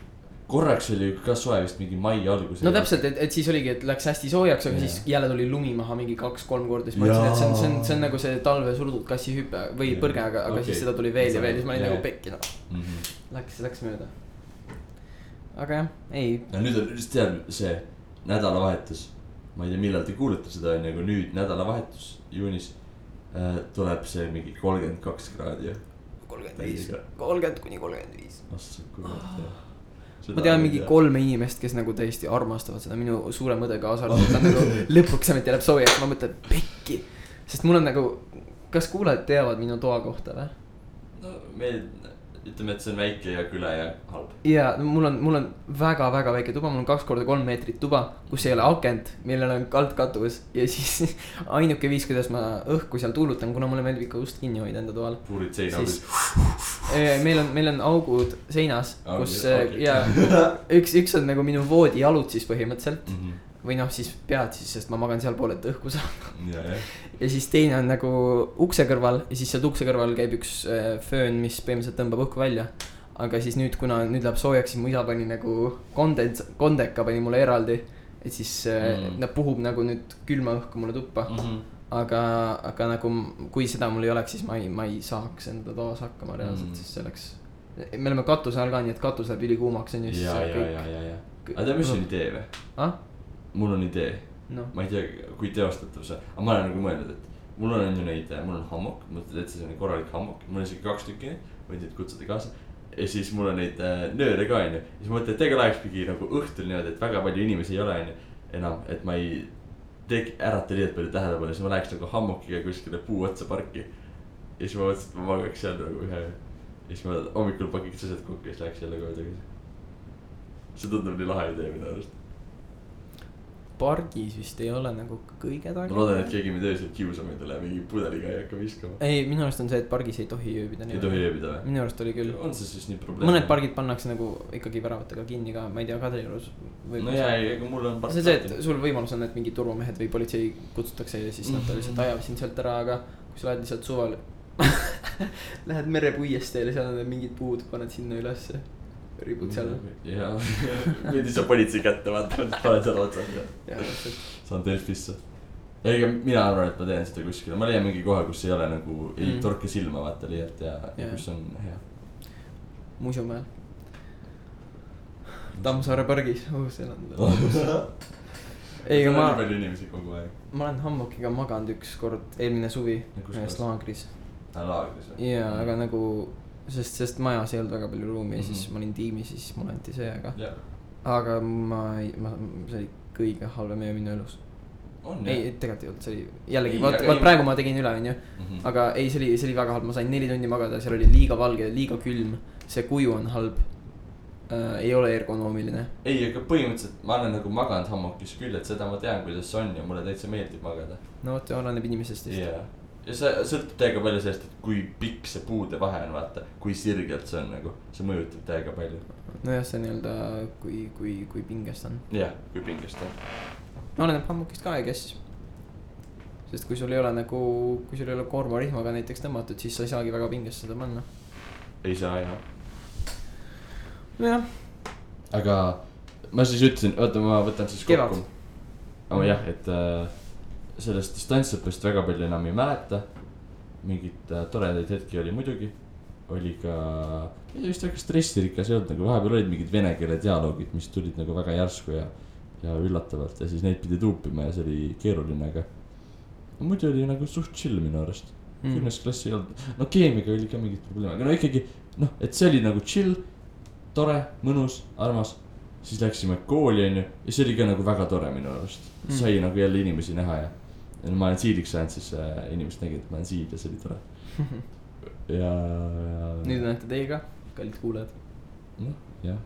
korraks oli ka soe vist mingi mai alguses. no täpselt, et, et siis oligi, et läks hästi soojaks, aga Jaa. siis jälle tuli lumi maha mingi kaks-kolm korda, siis ma mõtlesin, et see on, see on, see on nagu see talve surudult kassi hüpe või Jaa. põrge, aga, aga Okei. siis seda tuli veel ja veel ja siis ma olin Jaa. nagu pekki, noh, -hmm. läks, läks mööda. aga jah, ei, ja nüüd on tead see nädalavahetus, ma ei tea, millal te kuulete seda onju, aga nüüd nädalavahetus juunis tuleb see mingi kolmkümmend kaks kraadi kolmkümmend viis, kolmkümmend kuni kolmkümmend viis. ossa kurat jah. ma tean mingi. kolme inimest, kes nagu täiesti armastavad seda, minu suurem õde kaasa arvatud, ta on nagu <laughs> lõpuks ometi läheb soojaks, ma mõtlen pekki. sest mul on nagu, kas kuulajad teavad minu toa kohta või? no me ütleme, et see on väike ja küle ja halb. ja mul on, mul on väga-väga väike tuba, mul on kaks korda kolm meetrit tuba, kus ei ole akent, millel on kaldkatus ja siis <laughs> ainuke viis, kuidas ma õhku seal tuulutan, kuna mulle meeldib ikka ust kinni hoida enda toal. puurid seina siis <laughs> meil on, meil on augud seinas, Augud, kus okei. ja <laughs> üks, üks on nagu minu voodi alutsis põhimõtteliselt -hmm. Või noh, siis pead siis, sest ma magan sealpool, et õhku saada. ja, jah. ja siis teine on nagu ukse kõrval ja siis sealt ukse kõrval käib üks äh, föön, mis põhimõtteliselt tõmbab õhku välja. aga siis nüüd, kuna nüüd läheb soojaks, siis mu isa pani nagu kondens, kondeka pani mulle eraldi. et siis äh, Mm. ta puhub nagu nüüd külma õhku mulle tuppa. aga, aga nagu kui seda mul ei oleks, siis ma ei, ma ei saaks enda toas hakkama reaalselt Mm. mm., sest see oleks. me oleme katuse all ka, nii et katus läheb ülikuumaks on ju. ja, ja, ja, ja, ja. aga tead, mis on idee või? Mul on idee, noh, ma ei tea, kui teostatav see, aga ma olen nagu mõelnud, et mul on ju neid, mul on hammok, mõtled, et see on korralik hammok, mul on isegi kaks tükki võin teid kutsuda kaasa. ja siis mul on neid äh, nööre ka onju, siis mõtled, et ega läheks mingi nagu õhtul niimoodi, et väga palju inimesi ei ole onju. enam, et ma ei tek-, ärata liialt palju tähelepanu, siis ma läheks nagu hammokiga kuskile puu otsa parki. ja siis ma mõtlesin, et ma magaks seal nagu ühe ja siis ma hommikul pakiks asjad kokku ja siis läheks jälle koju tagasi. see tundub nii lahe idee minu arust. Pargis vist ei ole nagu kõige ma targem. loodan, et keegi mind öösel kiusama ei tule, mingi pudeliga ei hakka viskama. ei, minu arust on see, et pargis ei tohi ööbida. ei tohi ööbida või? minu arust oli küll. on see siis nii probleem? mõned pargid pannakse nagu ikkagi väravatega kinni ka, ma ei tea, Kadriorus. no ja, ei, ega mul on. see on see, et sul võimalus on, et mingid turvamehed või politsei kutsutakse ja siis nad Mhm. lihtsalt ajavad sind sealt ära, aga kui sa lähed lihtsalt suval. <laughs> Lähed merepuiesteele, seal on mingid puud, paned sinna ülesse, ripud seal. jaa, <laughs> mind ei saa politsei kätte vaata, paned ja ja täpselt, saan Delfisse. ega mina arvan, et ma teen seda kuskile, ma leian mingi koha, kus ei ole nagu, ei Mm. torka silma vaata liialt ja, ja Jaa. kus on hea. Musumäel. Tammsaare pargis, oh see on. <laughs> ei, aga ma palju inimesi kogu aeg. ma olen hammokiga maganud ükskord eelmine suvi ühes laagris. laagris või? ja, aga nagu, sest, sest majas ei olnud väga palju ruumi ja siis Mhm. ma olin tiimis ja siis mulle anti see, aga, jah, aga ma ei, ma, see oli kõige halvem öö minu elus. ei tegelikult ei olnud, see oli jällegi, vaat ei- praegu ma tegin üle, onju. Mhm. aga ei, see oli, see oli väga halb, ma sain neli tundi magada, seal oli liiga valge, liiga külm, see kuju on halb äh,. ei ole ergonoomiline. ei, aga põhimõtteliselt ma olen nagu maganud hammokis küll, et seda ma tean, kuidas see on ja mulle täitsa meeldib magada. no vot, oleneb inimesest vist jaa, ja see sõltub täiega palju sellest, et kui pikk see puude vahe on, vaata, kui sirgelt see on nagu, see mõjutab täiega palju. nojah, see nii-öelda, kui, kui, kui pingest on. jah, kui pingest on. oleneb hammukist ka, kes. sest kui sul ei ole nagu, kui sul ei ole koormarihmaga näiteks tõmmatud, siis sa ei saagi väga pingest seda panna. ei saa jah. nojah, aga ma siis ütlesin, oota, ma võtan siis kokku. aga jah, et äh, sellest distantsõppest väga palju enam ei mäleta. mingeid äh, toredaid hetki oli muidugi. oli ka, ei vist väga stressirikas ei olnud, nagu vahepeal olid mingid vene keele dialoogid, mis tulid nagu väga järsku ja, ja üllatavalt ja siis neid pidi tuupima ja see oli keeruline, aga. muidu oli nagu suht chill minu arust. Mm. kümnes klass ei olnud, no keemiaga oli ka mingit probleemi, aga no ikkagi noh, et see oli nagu chill, tore, mõnus, armas. siis läksime kooli onju ja see oli ka nagu väga tore minu arust mm., sai nagu jälle inimesi näha ja. Ja ma olen siidiks jäänud, siis äh, inimesed nägid, et ma olen siid ja see oli tore. <laughs> ja, ja. nüüd näete teie ka, kallid kuulajad. noh, jah,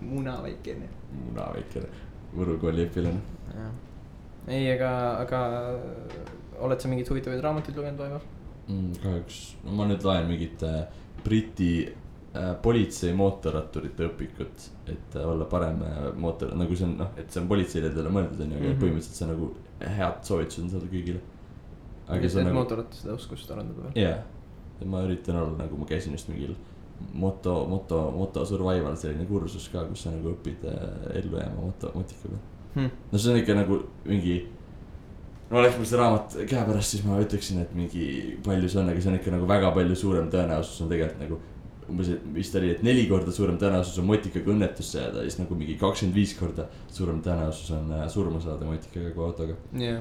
muna väikene. muna väikene Võru kooli õpilane. jah, ei, aga, aga oled sa mingeid huvitavaid raamatuid lugenud vahepeal? mm,. kahjuks, no ma nüüd loen mingit äh, Briti äh, politsei mootorratturite õpikut, et äh, olla parem äh, mootor, nagu see on noh, et see on politseidele mõeldud onju, aga mm. -hmm. põhimõtteliselt see nagu head soovitused on saadud kõigile. aga see on nagu... mootorratta seda oskust arendada veel. jaa, et ma üritan olla nagu, ma käisin just mingil moto, moto, moto survival selline kursus ka, kus sa nagu õpid äh, ellu jääma moto, motika peal. Hmm. no see on ikka nagu mingi. no oleks mul see raamat käepärast, siis ma ütleksin, et mingi palju see on, aga see on ikka nagu väga palju suurem tõenäosus on tegelikult nagu. umbes, et vist oli, et neli korda suurem tõenäosus on motikaga õnnetusse jääda ja siis nagu mingi kakskümmend viis korda suurem tõenäosus on äh, surma saada motikaga kui autoga. jah,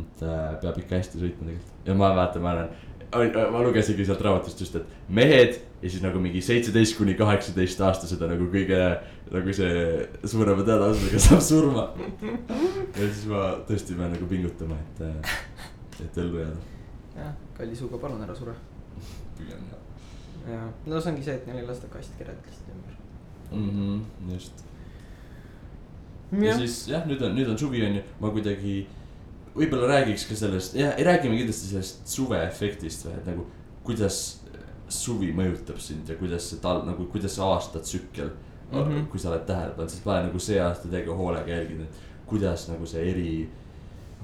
et äh, peab ikka hästi sõitma tegelikult ja ma vaatan, ma olen, ma lugesingi sealt raamatust just, et mehed ja siis nagu mingi seitseteist kuni kaheksateist aastased on nagu kõige nagu see suurema tõenäosusega saab surma. ja siis ma tõesti pean nagu pingutama, et, et ellu jääda. jah, kalli suuga palun ära sure. pigem jah jah, no see ongi see, et neil ei lasta kastkered lihtsalt ümber. mm. -hmm, just ja siis jah, nüüd on, nüüd on suvi on ju, ma kuidagi võib-olla räägiks ka sellest, jah, räägime kindlasti sellest suveefektist või, et nagu kuidas suvi mõjutab sind ja kuidas see talv nagu, kuidas see aastatsükkel mm, Mhm. -hmm. kui sa oled tähele pannud, sest ma olen nagu see aasta täiega hoolega jälginud, et kuidas nagu see eri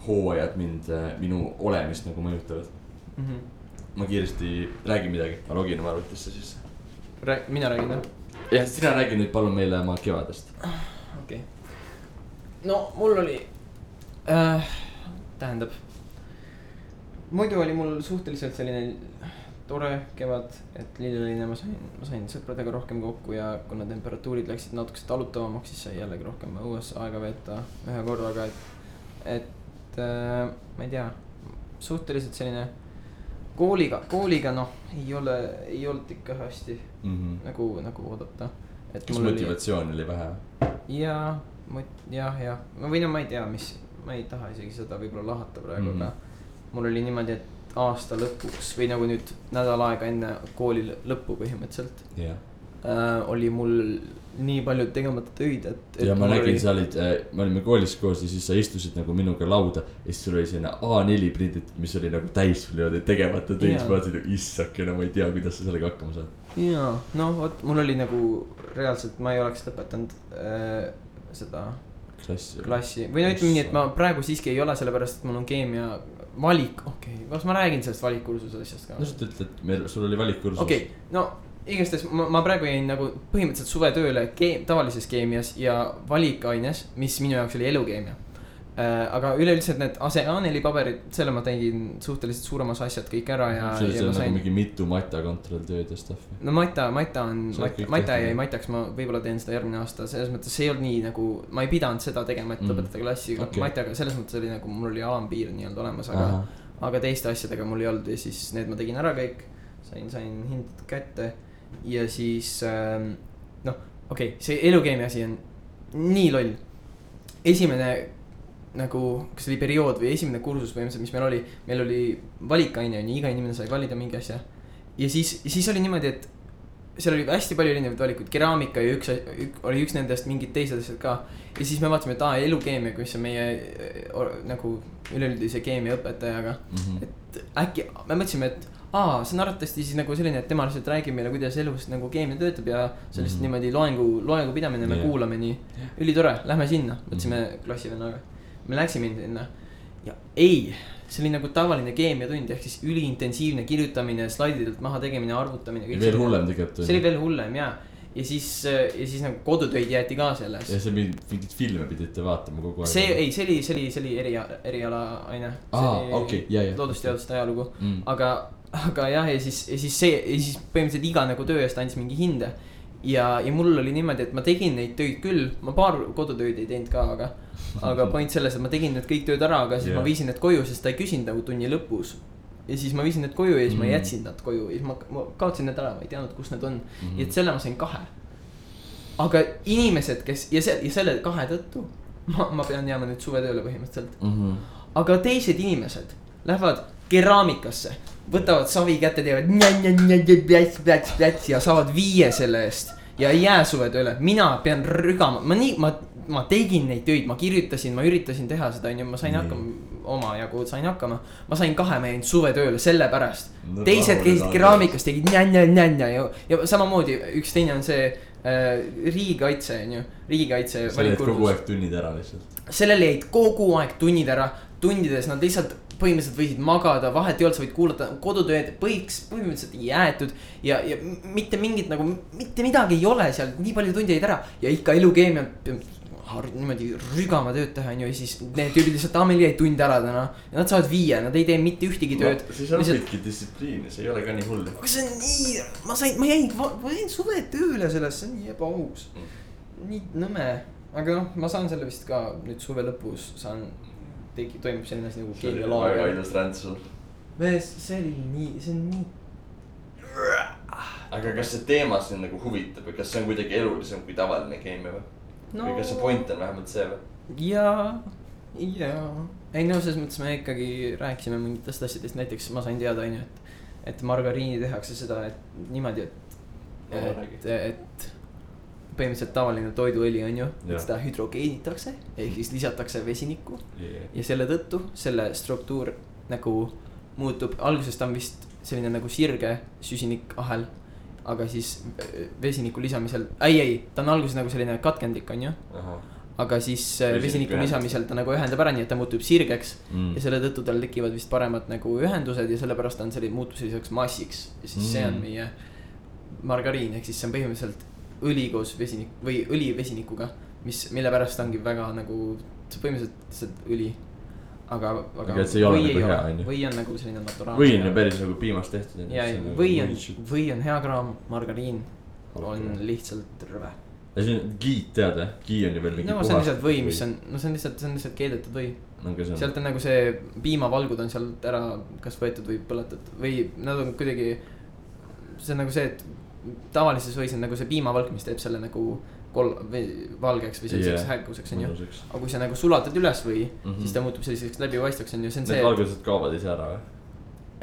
hooajad mind, minu olemist nagu mõjutavad. Mhm. Ma kiiresti räägin midagi, ma login oma arvutisse sisse. räägi, mina räägin jah, jah, sina räägi nüüd palun meile oma kevadest. okei okay.. no mul oli äh,, tähendab, muidu oli mul suhteliselt selline tore kevad, et lilleline ma sain, ma sain sõpradega rohkem kokku ja kuna temperatuurid läksid natukese talutavamaks, siis sai jällegi rohkem õues aega veeta ühe korraga, et, et äh, ma ei tea, suhteliselt selline kooliga, kooliga noh, ei ole, ei olnud ikka hästi mm. -hmm. nagu, nagu oodata. kas mul oli motivatsiooni oli vähe? jaa, jah, jah, ma või no ma ei tea, mis, ma ei taha isegi seda võib-olla lahata praegu mm. -hmm. aga mul oli niimoodi, et aasta lõpuks või nagu nüüd nädal aega enne kooli lõ- lõppu põhimõtteliselt jah. äh, oli mul nii palju tegemata töid, et, et. ja ma nägin, sa olid, me olime koolis koos ja siis sa istusid nagu minuga lauda ja siis sul oli selline A4 prinditud, mis oli nagu täis sul niimoodi tegemata töid, siis ma mõtlesin, issakene, ma ei tea, kuidas sa sellega hakkama saad. jaa, no vot, mul oli nagu reaalselt, ma ei oleks lõpetanud äh, seda klassi. klassi või no ütleme nii, et ma praegu siiski ei ole, sellepärast et mul on keemia valik, okei okay., kas ma räägin sellest valikkursuse asjast ka no? sa ütled, et meil, sul oli valikkursus. okei okay,, no igastahes ma, ma praegu jäin nagu põhimõtteliselt suvetööle keem-, tavalises keemias ja valikaines, mis minu jaoks oli elukeemia äh,. aga üleüldiselt need ase-, A4 paberid, selle ma tegin suhteliselt suurem osa asjad kõik ära ja, see, on nagu sain. mingi mitu mata kontrolltööd ja stuff'i. no Mata, Mata on Mata tehtud, jäi? Mataks, ma võib-olla teen seda järgmine aasta, selles mõttes see ei olnud nii nagu, ma ei pidanud seda tegema, et Mm. lõpetada klassi Okei. okay. Mataga, selles mõttes oli nagu mul oli alampiir nii-öelda olemas, aga aga teiste asjadega mul ei olnud ja siis need ma tegin ära kõik. sain, sain hinded kätte ja siis ähm, noh, okei okay,, see elukeemia asi on nii loll. esimene nagu, kas oli periood või esimene kursus põhimõtteliselt, mis meil oli, meil oli valikaine on ju, iga inimene sai valida mingi asja. ja siis, siis oli niimoodi, et seal oli hästi palju erinevaid valikuid, keraamika ja üks, ük, oli üks nendest, mingid teised asjad ka. ja siis me vaatasime, et aa, elukeemia, mis on meie äh, or, nagu üleüldise keemiaõpetajaga. Mhm. et äkki, me mõtlesime, et aa, see on arvatavasti siis nagu selline, et tema lihtsalt räägib meile, kuidas elus nagu keemia töötab ja see on lihtsalt Mhm. niimoodi loengu, loengu pidamine, me yeah. kuulame nii. ülitore, lähme sinna, mõtlesime mm -hmm. klassivennaga. me läksime sinna ja ei, see oli nagu tavaline keemiatund ehk siis üliintensiivne kirjutamine, slaididelt maha tegemine, arvutamine. veel hullem tegelikult. see oli veel hullem ja, ja siis, ja siis nagu kodutöid jäeti ka selles ja see mingeid filme pidite vaatama kogu aeg. see, ei, see oli, see oli, see oli eria, erialaaine. aa, okei, ja, ja. loodusteaduste ajalugu, mm.. aga, aga jah, ja siis, ja siis see, ja siis põhimõtteliselt iga nagu töö eest andis mingi hinde. ja, ja mul oli niimoodi, et ma tegin neid töid küll, ma paar kodutöid ei teinud ka, aga, aga point selles, et ma tegin need kõik tööd ära, aga siis yeah. ma viisin need koju, sest ta ei küsinud nagu tunni lõpus ja siis ma viisin need koju ja siis ma Mm. jätsin nad koju ja siis ma, ma kaotasin need ära, ma ei teadnud, kus need on mm. -hmm. ja et selle ma sain kahe. aga inimesed, kes ja see ja selle kahe tõttu <laughs> ma, ma pean jääma nüüd suvetööle põhimõtteliselt. Mhm. aga teised inimesed lähevad keraamikasse, võtavad savi kätte, teevad njä-njä-njä-njä-plats-plats-plats ja saavad viie selle eest. Ja ei jää suvetööle, mina pean rügama, ma nii, ma, ma tegin neid töid, ma kirjutasin, ma üritasin teha seda, onju, ma sain hakkama, omajagu sain hakkama. ma sain kahe, jäin suvetööle sellepärast. No teised käisid keraamikas, tegid njä-njä-njä ja, ja samamoodi üks teine on see äh, riigikaitse onju, riigikaitse sa oled kogu aeg tunnid ära lihtsalt. sellele jäid kogu aeg tunnid ära, tundides nad lihtsalt põhimõtteliselt võisid magada, vahet ei olnud, sa võid kuulata kodutööd, põhiks põhimõtteliselt jäetud. ja, ja mitte mingit nagu, mitte midagi ei ole seal, nii palju tunde jäid ära ja ikka elukeemia niimoodi rügama tööd teha, onju, ja siis need tüübid lihtsalt, aa meil jäi tund ära täna. ja nad saavad viie, nad ei tee mitte ühtegi tööd. siis õpidki distsipliini, see ei ole ka nii hull. aga see on nii, ma sain, ma jäin, ma jäin suvetööle sellest, see on nii ebaaus. nii nõme, aga noh, ma saan selle vist ka nüüd suve lõpus saan, tegi, toimub selline asi nagu see oli väga keemialaager. ilus ränts sul. mees, see oli nii, see on nii. aga kas see teema sind nagu huvitab või kas see on kuidagi elulisem kui tavaline keemia või? või kas see point on vähemalt see või? jaa, jaa, ei no selles mõttes me ikkagi rääkisime mingitest asjadest, näiteks ma sain teada, onju, et, et margariini tehakse seda, et niimoodi, et, No et, et põhimõtteliselt tavaline toiduõli on ju, et seda hüdrogeenitakse ehk siis lisatakse vesinikku Yeah. ja selle tõttu selle struktuur nagu muutub, alguses ta on vist selline nagu sirge süsinikahel. aga siis äh, vesiniku lisamisel, ei, ei, ta on alguses nagu selline katkendlik, on ju. aga siis äh, Vesiniku vesiniku lisamisel ta nagu ühendab ära, nii et ta muutub sirgeks Mm. ja selle tõttu tal tekivad vist paremad nagu ühendused ja sellepärast ta on selline, muutub selliseks massiks. ja siis see on Mm. meie margariin, ehk siis see on põhimõtteliselt õli koos vesinik või õli vesinikuga. mis, mille pärast ongi väga nagu, see põhimõtteliselt lihtsalt õli. aga, aga. See ei ole nagu hea, ju. või on nagu selline naturaalne. või on ju päris nagu piimast tehtud. ja, ja või on, või on hea kraam, margariin on lihtsalt rõve. ja see on giid tead või? gii on ju veel mingi no see on lihtsalt või, mis on, no see on lihtsalt, see on lihtsalt keedetud või. see sealt on nagu see piimavalgud on sealt ära kas võetud või põletatud või nad on kuidagi. see on nagu see, et tavalises võis on nagu see piimavalk, mis teeb selle nagu kol- või valgeks või selliseks yeah. häguseks on ju. mõnusaks. aga kui sa nagu sulatad üles või mm. -hmm. siis ta muutub selliseks läbipaistvaks on ju, see on Need see. valgused kaovad ise ära või?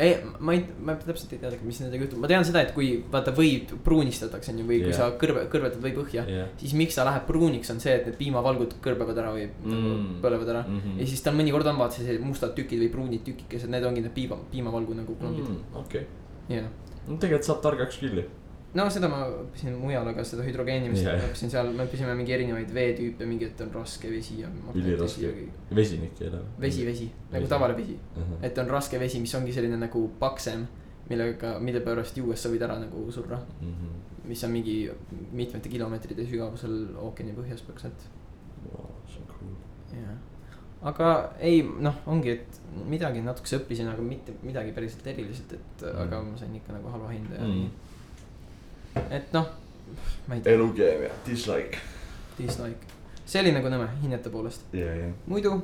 ei, ma ei, ma täpselt ei tea, mis nendega juhtub, ma tean seda, et kui vaata võid pruunistatakse on ju, või kui Jah. sa kõrve, kõrvetad või põhja jah. siis miks ta läheb pruuniks, on see, et need piimavalgud kõrbevad ära või mm. Mm. põlevad ära mm. -hmm. ja siis tal mõnikord on vaata sellised mustad tükid või pruunid tükikesed, need ongi need piima, piimavalgu nagu klombid mm., okei, jah. no tegelikult saab targaks küll ju. No seda ma õppisin mujal, aga seda hüdrogeenimist Jah. yeah. õppisin seal, me õppisime mingi erinevaid veetüüpe, mingi, et on raske vesi ja. üliraske. vesinik ei ole. vesi, vesi, nagu Vesi. tavaline vesi, vesi. et on raske vesi, mis ongi selline nagu paksem, millega, mille pärast juues sa võid ära nagu surra, Mhm. mis on mingi mitmete kilomeetrite sügavusel ookeani põhjas põhimõtteliselt see on cool. jah, aga ei noh, ongi, et midagi natukese õppisin, aga mitte midagi päriselt eriliselt, et mm. Mm. aga ma sain ikka nagu halva hinde ja Mm. nii. Et noh, ma ei tea, elukeemia, dislike. dislike, see oli nagu nõme hinnete poolest, ja, ja. muidu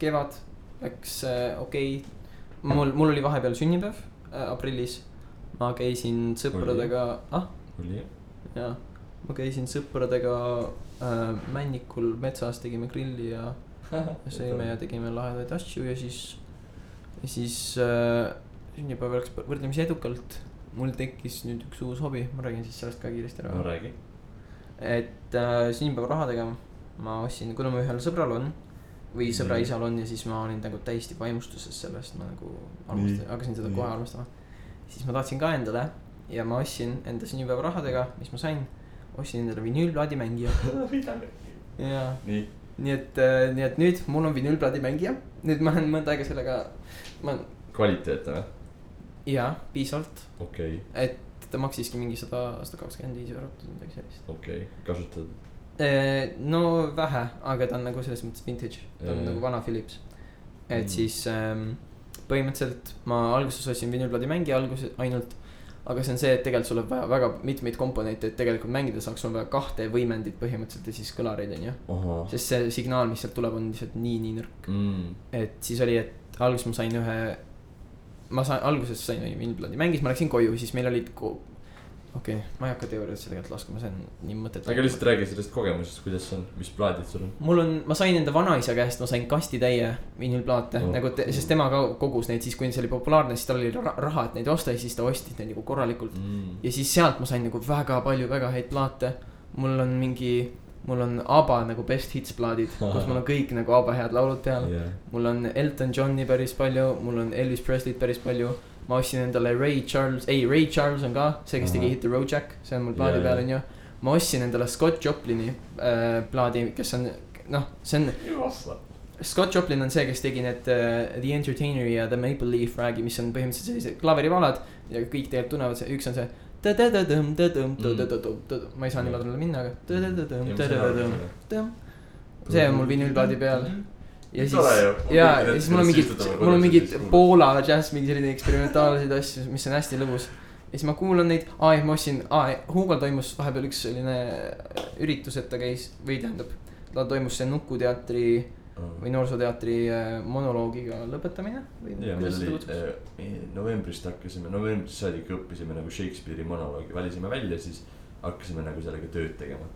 kevad läks äh, okei okay.. mul, mul oli vahepeal sünnipäev äh, aprillis, ma käisin sõpradega, ah oli jah? jaa, ma käisin sõpradega äh, Männikul metsas, tegime grilli <laughs> ja sõime ja tegime lahedaid asju ja siis, siis äh, sünnipäev läks võrdlemisi edukalt. Mul tekkis nüüd üks uus hobi, ma räägin siis sellest ka kiiresti no ära. räägi. et äh, sünnipäevarahadega ma ostsin, kuna mu ühel sõbral on või sõbra Nii. isal on ja siis ma olin nagu täiesti vaimustuses sellest, ma nagu armastasin, hakkasin seda Nii. kohe armastama. siis ma tahtsin ka endale ja ma ostsin enda sünnipäevarahadega, mis ma sain, ostsin endale vinüülplaadimängija <laughs> ja nii, nii et, nii et nüüd mul on vinüülplaadi mängija, nüüd ma olen mõnda aega sellega, ma kvaliteetne või? jaa, piisavalt, okei, et ta maksiski mingi sada, sada kakskümmend viis eurot või midagi sellist. okei, kasutad. no vähe, aga ta on nagu selles mõttes vintage, ta on Jaa. nagu vana Philips. et Mm. siis ähm, põhimõtteliselt ma alguses ostsin vinüülplaadi mängija alguses ainult. aga see on see, et tegelikult sul on vaja väga mitmeid komponente, et tegelikult mängida saaks, sul on vaja kahte võimendit põhimõtteliselt ja siis kõlareid on ju. sest see signaal, mis sealt tuleb, on lihtsalt nii, nii nõrk. Mm. et siis oli, et alguses ma sain ühe ma sain, alguses sain vinylplaadi, mängis, ma läksin koju, siis meil olid ko-. okei okay,, ma ei hakka teooriasse tegelikult laskuma, see on nii mõttetu. aga lihtsalt räägi sellest kogemusest, kuidas see on, mis plaadid sul on? mul on, ma sain enda vanaisa käest, ma sain kastitäie vinülplaate Oh. oh. nagu, sest tema ka kogus neid siis, kui see oli populaarne, siis tal oli ra- raha, et neid osta ja siis ta ostis neid nagu korralikult. Mm. ja siis sealt ma sain nagu väga palju väga häid plaate. mul on mingi, mul on ABBA nagu best hits plaadid, kus mul on <laughs> kõik nagu ABBA head laulud peal. Yeah. mul on Elton Johni päris palju, mul on Elvis Presley't päris palju. ma ostsin endale Ray Charles, ei Ray Charles on ka see, kes tegi. Hit the Road Jack, see on mul plaadi Jaa, peal onju. ma ostsin endale Scott Joplini äh, plaadi, kes on noh, see on Scott Joplin on see, kes tegi need uh, The Entertaineri ja The Maple Leaf Rag'i, mis on põhimõtteliselt sellised klaverivalad ja kõik tegelikult tunnevad, see üks on see. Ma ei saa niimoodi minna, aga. see on mul vinüülplaadi peal. ja siis, ja, ja siis mul on mingid, mul on mingid Poola džäss, mingi selline eksperimentaalseid asju, mis on hästi lõbus. ja siis ma kuulan neid, aa, ma ostsin, aa, Hugo'l toimus vahepeal üks selline üritus, et ta käis või tähendab, tal toimus see Nuku teatri või Noorsooteatri äh, monoloogiga lõpetamine või ja äh, novembrist hakkasime, novembrist saadik õppisime nagu Shakespeare'i monoloogi, valisime välja, siis hakkasime nagu sellega tööd tegema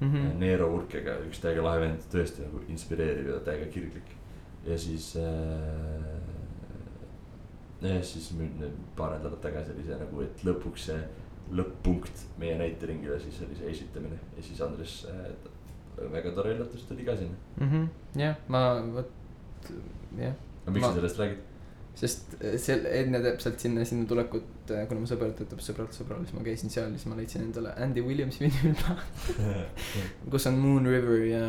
mm. -hmm. Neero Urkega, üks täiega lahe vend, tõesti nagu inspireeriv ja täiega kirglik. ja siis äh,. jah, siis nüüd paar nädalat tagasi oli see nagu, et lõpuks see lõpp-punkt meie näiteringile, siis oli see esitamine ja siis Andres äh,. Väga tore üllatus tuli ka sinna. Mhm. jah, ma vot, jah, aga miks Ma- sa sellest räägid? sest äh, seal enne täpselt sinna, sinna tulekut, kuna mu sõber töötab sõbralt sõbral, siis ma käisin seal, siis ma leidsin endale Andy Williamsi vinüülplaat, <laughs> kus on Moon River ja,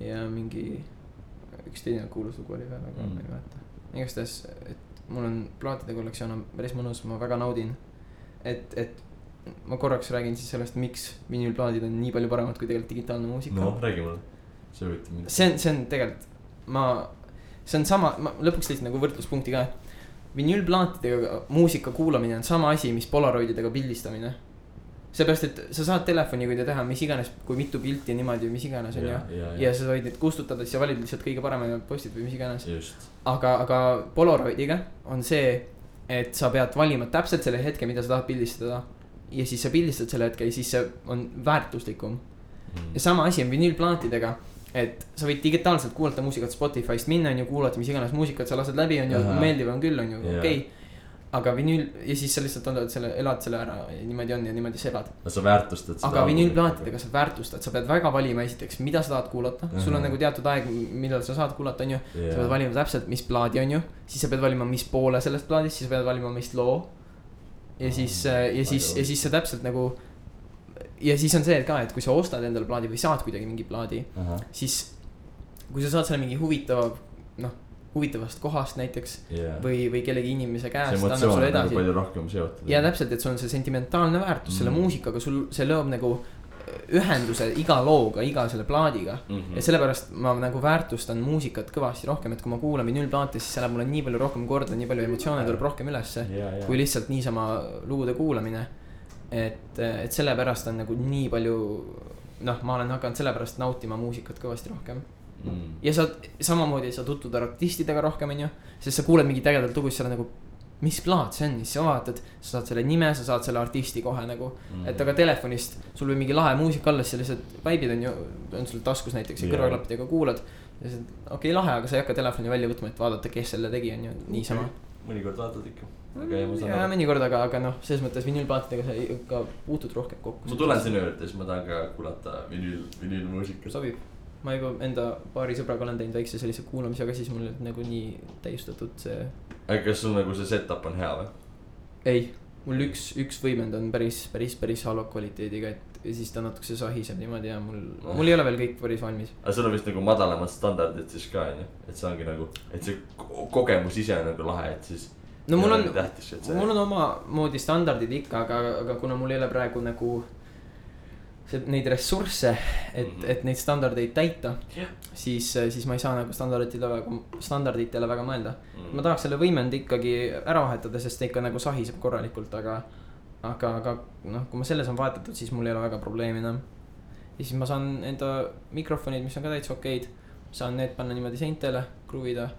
ja mingi üks teine kuulus lugu oli veel, aga Mm. ma ei mäleta. igastahes, et mul on plaatide kollektsioon on päris mõnus, ma väga naudin. et, et ma korraks räägin siis sellest, miks vinüülplaadid on nii palju paremad kui tegelikult digitaalne muusika noh, räägi mulle, see huvitab mind. see on, see on tegelikult, ma, see on sama, ma lõpuks leidsin nagu võrdluspunkti ka. vinüülplaatidega muusika kuulamine on sama asi, mis polaroididega pildistamine. seepärast, et sa saad telefoniga teha mis iganes, kui mitu pilti niimoodi, mis iganes on ju. ja, ja sa võid neid kustutada, siis sa valid lihtsalt kõige parema postid või mis iganes. aga, aga Polaroidiga on see, et sa pead valima täpselt selle hetke, mida sa tahad pildistada. Ja siis sa pildistad selle hetke ja siis see on väärtuslikum ja sama asi on vinüülplaatidega, et sa võid digitaalselt kuulata muusikat Spotify'st minna, on ju, kuulata mis iganes muusikat sa lased läbi, on ju meeldiv on küll, on ju, Jaa. okei. aga vinüül ja siis sa lihtsalt oled selle, elad selle ära ja niimoodi on ja niimoodi sa elad. no sa väärtustad seda. aga vinüülplaatidega sa väärtustad, sa pead väga valima esiteks, mida sa tahad kuulata, sul on Ahah. nagu teatud aeg, millal sa saad kuulata, on ju. sa pead yeah.. valima täpselt, mis plaadi on ju, siis sa pead valima, mis poole sellest plaadist, siis sa pead valima, mis loo. Ja siis, ja siis, ja siis sa täpselt nagu. ja siis on see et ka, et kui sa ostad endale plaadi või saad kuidagi mingi plaadi, siis kui sa saad selle mingi huvitava, noh, huvitavast kohast näiteks yeah. või, või kellegi inimese see käest, annab emotsioon on nagu palju rohkem seotud. ja täpselt, et sul on see sentimentaalne väärtus mm. selle muusikaga, sul, see loob nagu ühenduse iga looga, iga selle plaadiga. mm. -hmm. ja sellepärast ma nagu väärtustan muusikat kõvasti rohkem, et kui ma kuulan vinüülplaate, siis see läheb mulle nii palju rohkem korda, nii palju emotsioone tuleb rohkem ülesse. ja, ja. kui lihtsalt niisama lugude kuulamine. et, et sellepärast on nagu nii palju, noh, ma olen hakanud sellepärast nautima muusikat kõvasti rohkem. mm.. ja sa samamoodi sa tutvud artistidega rohkem, onju, sest sa kuuled mingit ägedat lugu, siis sa oled nagu. Mis plaat see on, siis sa vaatad, sa saad selle nime, sa saad selle artisti kohe nagu mm.. et aga telefonist sul võib mingi lahe muusika siis sa lihtsalt vaibid on ju, on sul taskus näiteks ja Jaa. kõrvaklappidega kuulad. ja siis, okei okay,, lahe, aga sa ei hakka telefoni välja võtma, et vaadata, kes selle tegi, on ju, niisama. mõnikord vaatad ikka. aga ja ma saan aru. mõnikord, aga, aga noh, selles mõttes vinüülplaatidega sa ikka puutud rohkem kokku. ma tulen sinu juurde, siis ma tahan ka kuulata vinüül, vinüülmuusikat. sobib, ma juba enda paari sõbraga olen teinud väikse sellise kuulamise, aga siis mul nagu nii täiustatud see. Aga kas sul nagu see setup on hea või? ei, mul üks, üks võimend on päris, päris, päris halva kvaliteediga, et ja siis ta natukese sahiseb niimoodi ja mul, mul ei ole veel kõik päris valmis. aga sul on vist nagu madalamad standardid siis ka onju, et see ongi nagu, et see ko- kogemus ise on nagu lahe, et siis. no mul on, mul on omamoodi standardid ikka, aga, aga kuna mul ei ole praegu nagu neid ressursse, et mm. -hmm. et neid standardeid täita Jah., siis, siis ma ei saa nagu standarditele väga, standarditele väga mõelda. mm. ma tahaks selle võimendi ikkagi ära vahetada, sest ta ikka nagu sahiseb korralikult, aga, aga, aga noh, kui ma selle saan vahetatud, siis mul ei ole väga probleemi enam. ja siis ma saan enda mikrofonid, mis on ka täitsa okeid, saan need panna niimoodi seintele, kruvida.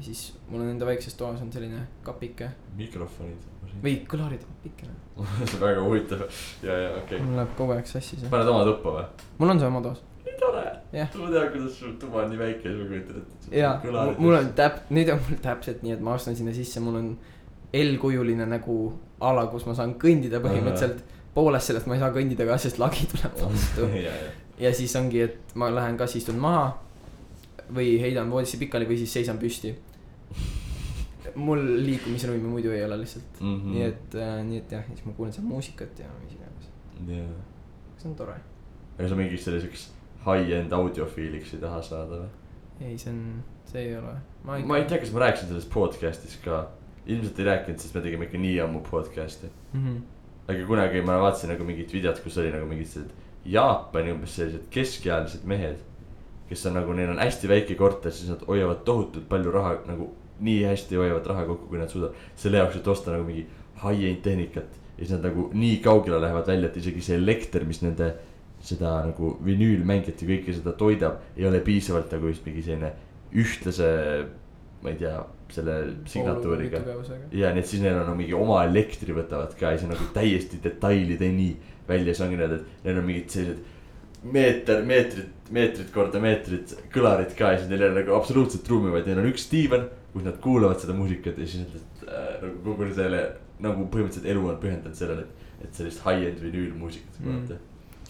Ja siis mul on enda väikses toas on selline kapike mikrofonid. või kõlarid kapike. see on <laughs> väga huvitav ja, ja okei okay.. mul läheb kogu aeg sassi see. paned oma tuppa või? mul on see oma toas. nii tore. Jah. ma tean, kuidas su tuba on nii väike siis ma kujutan ette. ja mul on täp-, nüüd on mul täpselt nii, et ma astun sinna sisse, mul on L-kujuline nagu ala, kus ma saan kõndida põhimõtteliselt. poolest sellest ma ei saa kõndida ka, sest lagi tuleb <laughs> vastu. ja, ja, ja siis ongi, et ma lähen kas istun maha või heidan voodisse pikali või siis seisan püsti. Mul liikumisruumi muidu ei ole lihtsalt mm. -hmm. nii et äh,, nii et jah, siis ma kuulen seal muusikat ja mis iganes, jaa. see on tore. aga sa mingiks selliseks high-end audiofiiliks ei taha saada või? ei, see on, see ei ole. ma ma ei tea, kas ma rääkisin sellest podcast'is ka. ilmselt ei rääkinud, sest me tegime ikka nii ammu podcast'i. mm. -hmm. aga kunagi ma vaatasin nagu mingit videot, kus oli nagu mingid sellised Jaapani umbes sellised keskealised mehed. kes on nagu, neil on hästi väike korter, siis nad hoiavad tohutult palju raha nagu nii hästi hoiavad raha kokku, kui nad suudavad. selle jaoks, et osta nagu mingi high-end tehnikat ja siis nad nagu nii kaugele lähevad välja, et isegi see elekter, mis nende seda nagu vinüülmängijat ja kõike seda toidab, ei ole piisavalt nagu just mingi selline ühtlase, ma ei tea, selle signatuuriga. ja nii, et siis neil on no, mingi oma elektri võtavad ka ja on nagu täiesti detailideni välja, siis ongi need, et neil on mingid sellised meeter, meetrid, meetrid korda meetrid kõlarid ka ja siis neil ei ole nagu absoluutselt ruumi, vaid neil on üks diivan, kus nad kuulavad seda muusikat ja siis nad äh, nagu kogu selle nagu põhimõtteliselt elu on pühendanud sellele, et, et sellist high-end vinüülmuusikat kuulata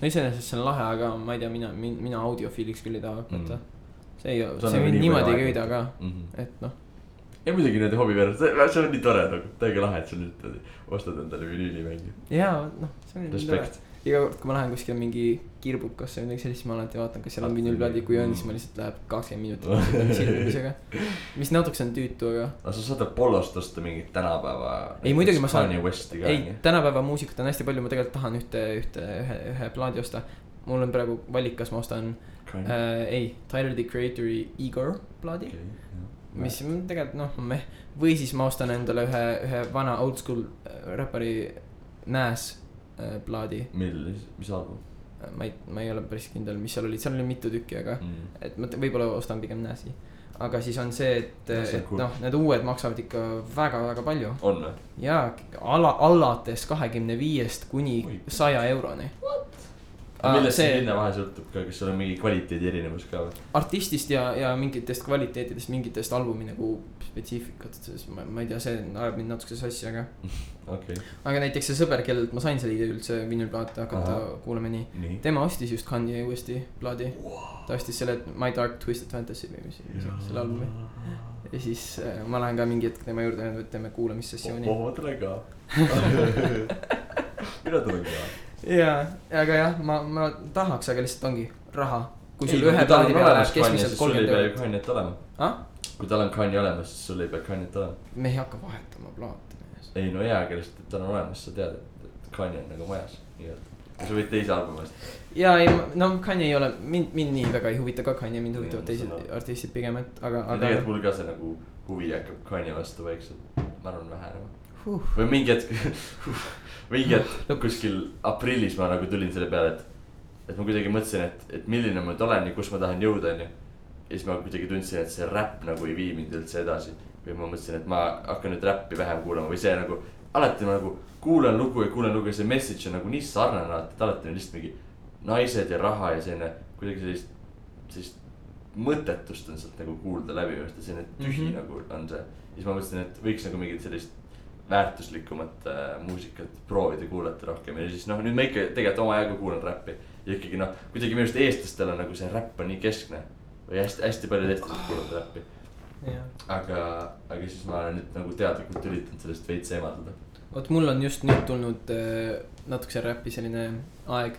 no iseenesest see on lahe, aga ma ei tea, mina, mina audiofiiliks küll ei taha hakata Mm. mm.. see ei, See on see nagu mind nii niimoodi ei köida ka, mm. -hmm. et noh, ja muidugi nende hobi versus, see on nii tore nagu, täiega lahe, et sa nüüd ostad endale vinüülimängi, jaa, noh, see on nii tore. respekt. Iga kord, kui ma lähen kuskile mingi kirbukasse või midagi sellist, siis ma alati vaatan, kas seal on vinüülplaadid, kui on, siis ma lihtsalt läheb kakskümmend minutit selle silmimisega. mis natukese on tüütu, aga aga sa saad Apollost osta mingit tänapäeva. Ei, muidugi ma saan- ei tänapäeva muusikat on hästi palju, ma tegelikult tahan ühte, ühte, ühe, ühe plaadi osta. mul on praegu valik, kas ma ostan äh,, ei, Tyler the Creator'i Igor plaadi, mis on tegelikult noh, meh. või siis ma ostan endale ühe, ühe vana oldschool äh, räppari Nas plaadi. mil, mis album ma ei, ma ei ole päris kindel, mis seal olid, seal oli mitu tükki, aga mm.? et ma võib-olla ostan pigem Nasi. aga siis on see, et, et cool. noh, need uued maksavad ikka väga-väga palju on või? ja ala, alates kahekümne viiest kuni saja euroni. Millest see see hinnavahe sõltub ka, kas seal on mingi kvaliteedi erinevus ka või? artistist ja, ja mingitest kvaliteetidest, mingitest albumi nagu spetsiifikatest, ma, ma ei tea, see ajab mind natuke sassi, aga. okay., aga näiteks see sõber, kellelt ma sain selle idee üldse vinüülplaate hakata Ahah. kuulama nii. nii. tema ostis just Kanye uuesti plaadi wow.. ta ostis selle My Dark Twisted Fantasy või mis, mis selle albumi. ja siis äh, ma lähen ka mingi hetk tema juurde teeme kuulamissessiooni. oh, ma tulen ka. <laughs> <laughs> mina tulen ka. jaa, aga jah, ma, ma tahaks, aga lihtsalt ongi raha. kui sul ühe plaadi peale läheb keskmiselt siis sul ei kolmkümmend pea ju eurot. Kanye't olema. kui tal on Kanye olemas, siis sul ei pea Kanye't olema. me ei hakka vahetama plaate ei no jaa, aga lihtsalt, et tal on olemas, sa tead, et Kanye on nagu majas, nii-öelda. sa võid teise albumi osta. ja ei, no Kanye ei ole mind, mind nii väga ei huvita ka Kanye, mind huvitavad teised artistid pigem, et aga, ja aga tegelikult mul ka see nagu huvi hakkab Kanye vastu vaikselt, ma arvan, vähenema. huh, või mingi hetk, <laughs> mingi hetk kuskil aprillis ma nagu tulin selle peale, et. et ma kuidagi mõtlesin, et, et milline ma nüüd olen ja kus ma tahan jõuda, onju. ja siis ma kuidagi tundsin, et see räpp nagu ei vii mind üldse edasi. või ma mõtlesin, et ma hakkan nüüd räppi vähem kuulama või see nagu, alati ma nagu kuulan lugu ja kuulan lugu ja see message on nagu nii sarnane alati, et alati on lihtsalt mingi naised ja raha ja selline kuidagi sellist, sellist mõttetust on sealt nagu kuulda läbi ja selline tühi mm. -hmm. nagu on see. siis ma mõtlesin, et võiks nagu mingit sellist väärtuslikumat äh, muusikat proovida kuulata rohkem ja siis noh, nüüd ma ikka tegelikult omajagu kuulan räppi. ja ikkagi noh, kuidagi minu arust eestlastel on nagu see räpp on nii keskne või hästi, hästi paljud eestlased kuulavad räppi. aga, aga siis ma olen nüüd nagu teadlikult üritanud sellest veits eemaldada. vot mul on just nüüd tulnud äh, natukese räpi selline aeg.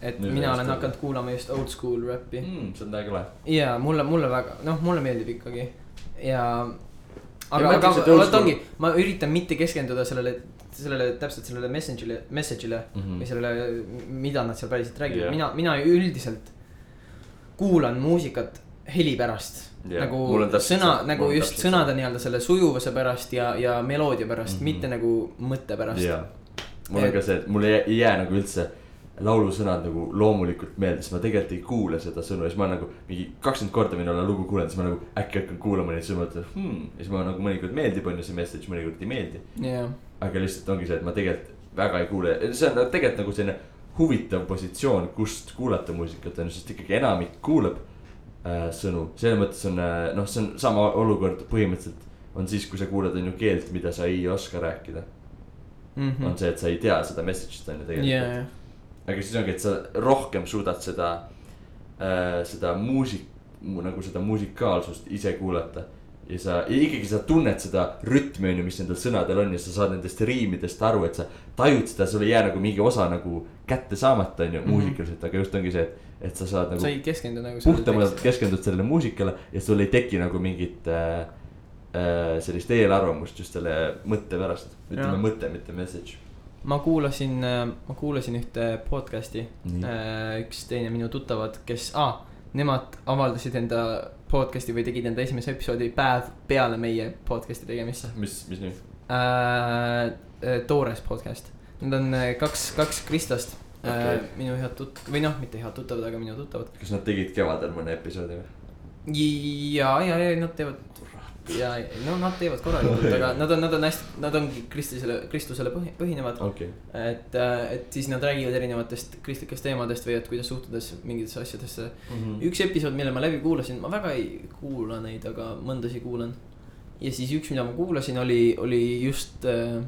et Nüüd mina olen tulnud. hakanud kuulama just old school räppi Mm, see on täiega lahe. ja mulle, mulle väga, noh, mulle meeldib ikkagi ja. Aga aga vot ongi, ma üritan mitte keskenduda sellele, sellele täpselt sellele message'ile, message'ile mm. -hmm. või sellele, mida nad seal päriselt räägivad yeah., mina, mina üldiselt kuulan muusikat heli pärast Jah, nagu sõna nagu just täpselt sõnade nii-öelda selle sujuvuse pärast ja, ja meloodia pärast mm. -hmm. mitte nagu mõtte pärast jaa, mul on ka see, et mul ei, ei jää nagu üldse laulusõnad nagu loomulikult meelde, siis ma tegelikult ei kuule seda sõnu ja siis ma nagu mingi kakskümmend korda võin olla lugu kuulanud, siis ma nagu äkki hakkan kuulama neid sõnu, mõtlen hmm.. ja siis ma nagu mõnikord meeldib, on ju see message, mõnikord ei meeldi. jah, aga lihtsalt ongi see, et ma tegelikult väga ei kuule, see on nagu tegelikult nagu selline huvitav positsioon, kust kuulata muusikat on ju, sest ikkagi enamik kuulab äh, sõnu. selles mõttes on äh, noh, see on sama olukord põhimõtteliselt on siis, kui sa kuulad on ju keelt, mida sa ei oska rääkida. on see, et sa ei tea seda message'it on ju tegelikult. ja, aga siis ongi, et sa rohkem suudad seda äh,, seda muusik, nagu seda musikaalsust ise kuulata. ja sa ja ikkagi sa tunned seda rütmi on ju, mis nendel sõnadel on ja sa saad nendest riimidest aru, et sa tajud seda, sul ei jää nagu mingi osa nagu kätte saamata, on ju, Mhm. muusikaliselt, aga just ongi see, et, et sa saad nagu sa ei keskendu nagu. puhtamalt keskendud sellele muusikale ja sul ei teki nagu mingit äh, äh, sellist eelarvamust just selle mõtte pärast. ütleme mõte, mitte message. Ma kuulasin, ma kuulasin ühte podcast'i, nii, üks teine minu tuttavad, kes ah,, nemad avaldasid enda podcast'i või tegid enda esimese episoodi päev peale meie podcast'i tegemist mis, mis nüüd? äh,. toores podcast, need on äh, kaks, kaks kristlast okay. Äh,, minu head tut- või noh, mitte head tuttavad, aga minu tuttavad. kas nad tegid kevadel mõne episoodi või? ja, ja, ja nad teevad ja, no nad teevad korralikult, aga nad on, nad on hästi, nad ongi kristlusele, kristlusele põhi-, põhinevad. okei, et, et siis nad räägivad erinevatest kristlikest teemadest või et kuidas suhtudes mingitesse asjadesse. üks episood, mille ma läbi kuulasin, ma väga ei kuula neid, aga mõndasi kuulan. ja siis üks, mida ma kuulasin, oli, oli just äh,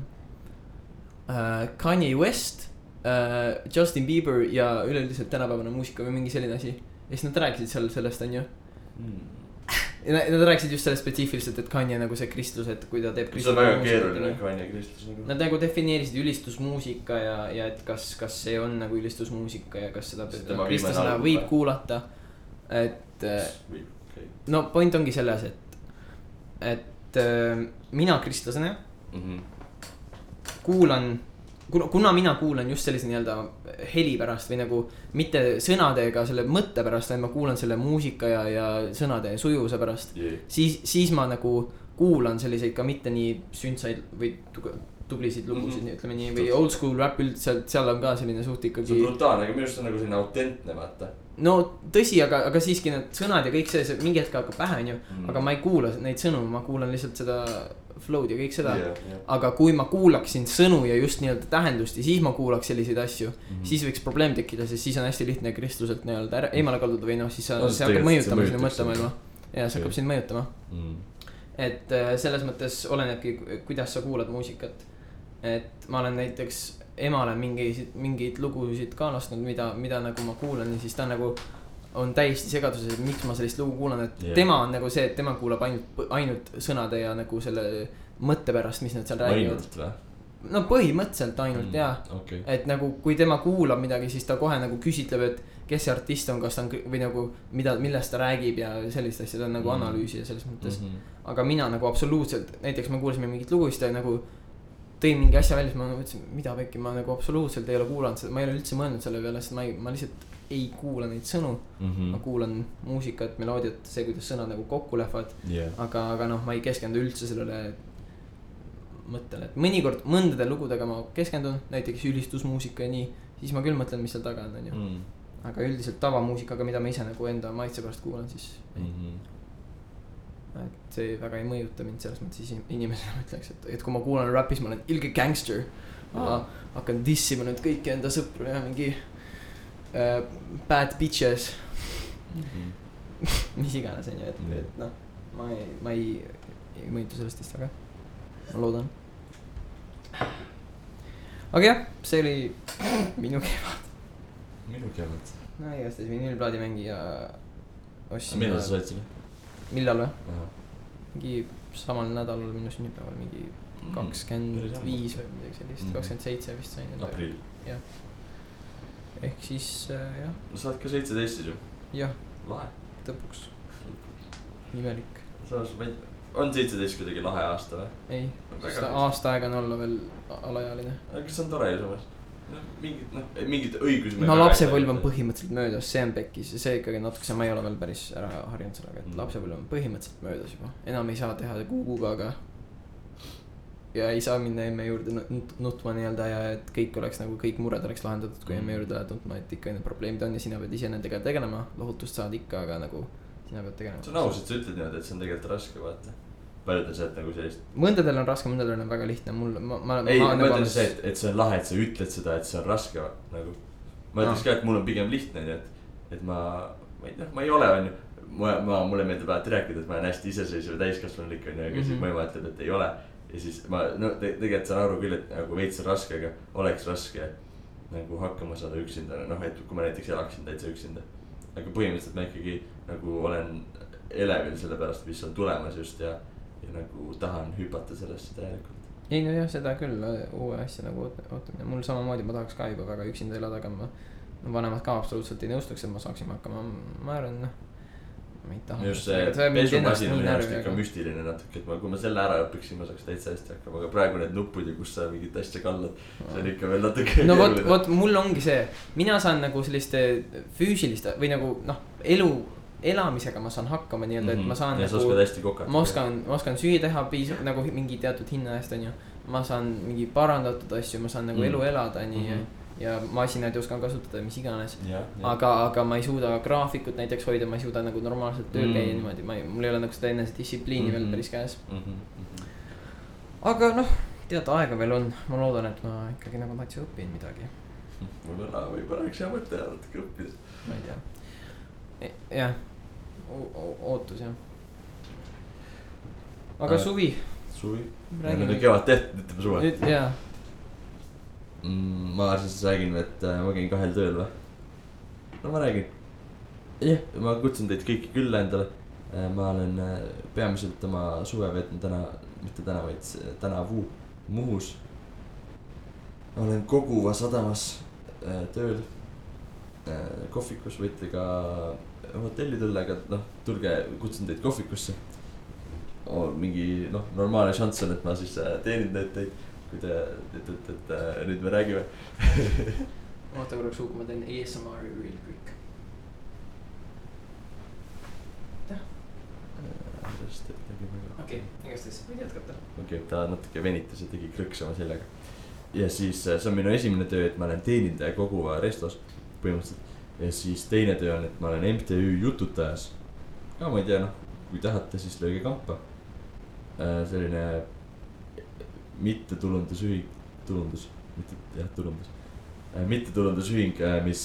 äh, Kanye West äh,, Justin Bieber ja üleüldiselt tänapäevane muusika või mingi selline asi. ja siis nad rääkisid seal sellest, on ju. Nad, rääkisid just sellest spetsiifiliselt, et Kanye nagu see kristlus, et kui ta teeb. see on väga keeruline Kanye Kristus nagu. Nad nagu defineerisid ülistusmuusika ja, ja et kas, kas see on nagu ülistusmuusika ja kas seda tema kristlasena võib või? kuulata. et äh, no point ongi selles, et, et äh, mina kristlasena Mhm. kuulan, kuna, kuna mina kuulan just sellise nii-öelda heli pärast või nagu mitte sõnadega selle mõtte pärast, vaid ma kuulan selle muusika ja, ja sõnade sujuvuse pärast. siis, siis ma nagu kuulan selliseid ka mitte nii sündsaid või tublisid lugusid mm. -hmm. ütleme nii, või old school rap üldiselt, seal on ka selline suht see on ikkagi. brutaalne, aga minu arust see on nagu selline autentne, vaata. No tõsi, aga, aga siiski need sõnad ja kõik see, see mingi hetk hakkab pähe, onju. Mhm. aga ma ei kuula neid sõnu, ma kuulan lihtsalt seda flow'd ja kõik seda. Jah, jah. aga kui ma kuulaksin sõnu ja just nii-öelda tähendust ja siis ma kuulaks selliseid asju mm, Mhm. -hmm. siis võiks probleem tekkida, sest siis on hästi lihtne kristluselt nii-öelda ära- eemale kalduda või noh, siis sa No, see hakkab mõjutama sinu mõttemaailma. ja see hakkab sind mõjutama, Mhm. et äh, selles mõttes olenebki, kuidas sa kuulad muusikat. et ma olen näiteks emale mingeid, mingeid lugusid ka lasknud, mida, mida nagu ma kuulan ja siis ta nagu on täiesti segaduses, et miks ma sellist lugu kuulan, et yeah. tema on nagu see, et tema kuulab ainult, ainult sõnade ja nagu selle mõtte pärast, mis nad seal räägivad. no põhimõtteliselt ainult mm. jaa, okei. et nagu kui tema kuulab midagi, siis ta kohe nagu küsitleb, et kes see artist on, kas ta on või nagu mida, millest ta räägib ja sellist asja, ta on nagu mm. analüüsija selles mõttes mm. -hmm. aga mina nagu absoluutselt, näiteks me kuulasime mingit lugu, siis ta nagu tõi mingi asja välja, siis ma mõtlesin, mida pekki, ma nagu absoluutselt ei ole kuulanud seda, ma ei ole üldse mõelnud selle peale, sest ma ei, ma lihtsalt ei kuula neid sõnu mm.. ma kuulan muusikat, meloodiat, see, kuidas sõnad nagu kokku lähevad, jah, aga, aga noh, ma ei keskendu üldse sellele mõttele, et mõnikord mõndade lugudega ma keskendun, näiteks ülistusmuusika ja nii, siis ma küll mõtlen, mis seal taga on, onju. Mhm. aga üldiselt tavamuusikaga, mida ma ise nagu enda maitse pärast kuulan, siis Mhm. Et see väga ei mõjuta mind selles mõttes inimesena ütleks, et, et kui ma kuulan räppi, siis ma olen ilge gangster. ma hakkan dissima nüüd kõiki enda sõpru ja mingi äh, bad bitches, Mhm. <laughs> mis iganes onju, et, Mm. et noh, ma ei, ma ei, ei mõjuta sellest vist väga, ma loodan. aga jah, see oli minu kevad, minu kevad. no igastahes vinüülplaadimängija ostsin. millal sa said selle? Millal või? mingi samal nädalal minu sünnipäeval, mingi Mm. kakskümmend viis või midagi sellist, Mhm. kakskümmend seitse vist sain. aprill. ehk siis äh, jah, no sa oled ka seitseteist siis ju, jah, lahe. lõpuks, imelik, samas ma ei, on seitseteist kuidagi lahe aasta või? ei, aasta aega on olla veel alaealine. aga see on tore ju samas? noh, mingid noh, mingid õigused. no lapsepõlv on. põhimõtteliselt möödas, see on pekkis ja see ikkagi natukese, ma ei ole veel päris ära harjunud sellega, et Mm. lapsepõlv on põhimõtteliselt möödas juba, enam ei saa teha kuukuga, aga ja ei saa minna emme juurde nut- nutma nii-öelda ja et kõik oleks nagu kõik mured oleks lahendatud, kui emme juurde lähed nutma, et ikka need probleemid on ja sina pead ise nendega tegelema, lohutust saad ikka, aga nagu sina pead tegelema. see on aus, et sa ütled niimoodi, et see on tegelikult raske, vaata. Paljudel see, et nagu sellist. mõndadel on raske, mõndadel on väga lihtne, mul, ma, ma. ei, ma ütlen see, et, et see on lahe, et sa ütled seda, et see on raske nagu. ma ütleks ka, et mul on pigem lihtne, nii et, et ma, ma ei tea, ma ei ole, onju. ma, ma, mulle meeldib alati rääkida, et ma olen hästi iseseisev ja täiskasvanulik onju, aga mm -hmm. siis Mhm. mu ema ütleb, et ei ole. ja siis ma, no te, tegelikult saan aru küll, et nagu veits on raske, aga oleks raske nagu hakkama saada üksinda, noh, et kui ma näiteks elaksin täitsa üksinda. aga põhimõtteliselt ma ikkagi nagu olen elevil selle pärast, mis on tulemas just ja nagu tahan hüpata sellesse täielikult. ei nojah, seda küll, uue asja nagu oot- ootamine, mul samamoodi, ma tahaks ka juba väga üksinda elada, aga ma. no vanemad ka absoluutselt ei nõustuks, et ma saaksin hakkama, ma arvan, noh. ma ei taha. just see pesumasin on minu arust ikka müstiline natuke, et ma, kui ma selle ära õpiksin, ma saaks täitsa hästi hakkama, aga praegu need nupud ja kus sa mingit asja kallad, see on ikka veel natuke. no vot, vot mul ongi see, mina saan nagu selliste füüsiliste või nagu noh, elu, elamisega ma saan hakkama nii-öelda, et ma saan Mhm. ja sa nagu oskad hästi kokata. ma oskan, ma oskan süüa teha piisav nagu mingi teatud hinna eest onju. ma saan mingi parandatud asju, ma saan nagu Mm. elu elada onju ja Mhm., masinaid oskan kasutada, mis iganes. aga, aga ma ei suuda graafikut näiteks hoida, ma ei suuda nagu normaalselt tööl Mm. käia niimoodi, ma ei, mul ei ole nagu seda enesedistsipliini veel Mhm. päris käes. jah. aga noh, tead aega veel on, ma loodan, et ma ikkagi nagu natsi õpin midagi, <laughs> võib-olla, võib-olla oleks hea mõte natuke õppida. ma ei tea. jah, ootus jah. aga Äh, suvi, suvi. Nüüd on kevad tehtud, nüüd teeme suve. nüüd jaa, Mm, ma siis räägin, et äh, ma käin kahel tööl või? no ma räägin. jah, ma kutsun teid kõiki külla endale. ma olen äh, peamiselt oma suve veetnud täna, mitte täna, vaid tänavu Muhus. olen Koguva sadamas äh, tööl äh, kohvikus, võite ka hotelli tulla, aga noh, tulge, kutsun teid kohvikusse oh,. mingi noh, normaalne šanss on, et ma siis äh, teenin need teid, kui te ütlete, et äh, nüüd me räägime. <laughs> oota korraks, ma teen ASMR-i real quick. okei, igastahes võid jätkata. okei, ta natuke venitas ja tegi krõksu oma seljaga. ja siis äh, see on minu esimene töö, et ma olen teenindaja Koguva restos põhimõtteliselt. Ja siis teine töö on, et ma olen MTÜ Jututajas. ka ma ei tea, noh, kui tahate, siis lööge kampa. selline mittetulundusühing, tulundus, mitte jah, tulundus. mittetulundusühing, mis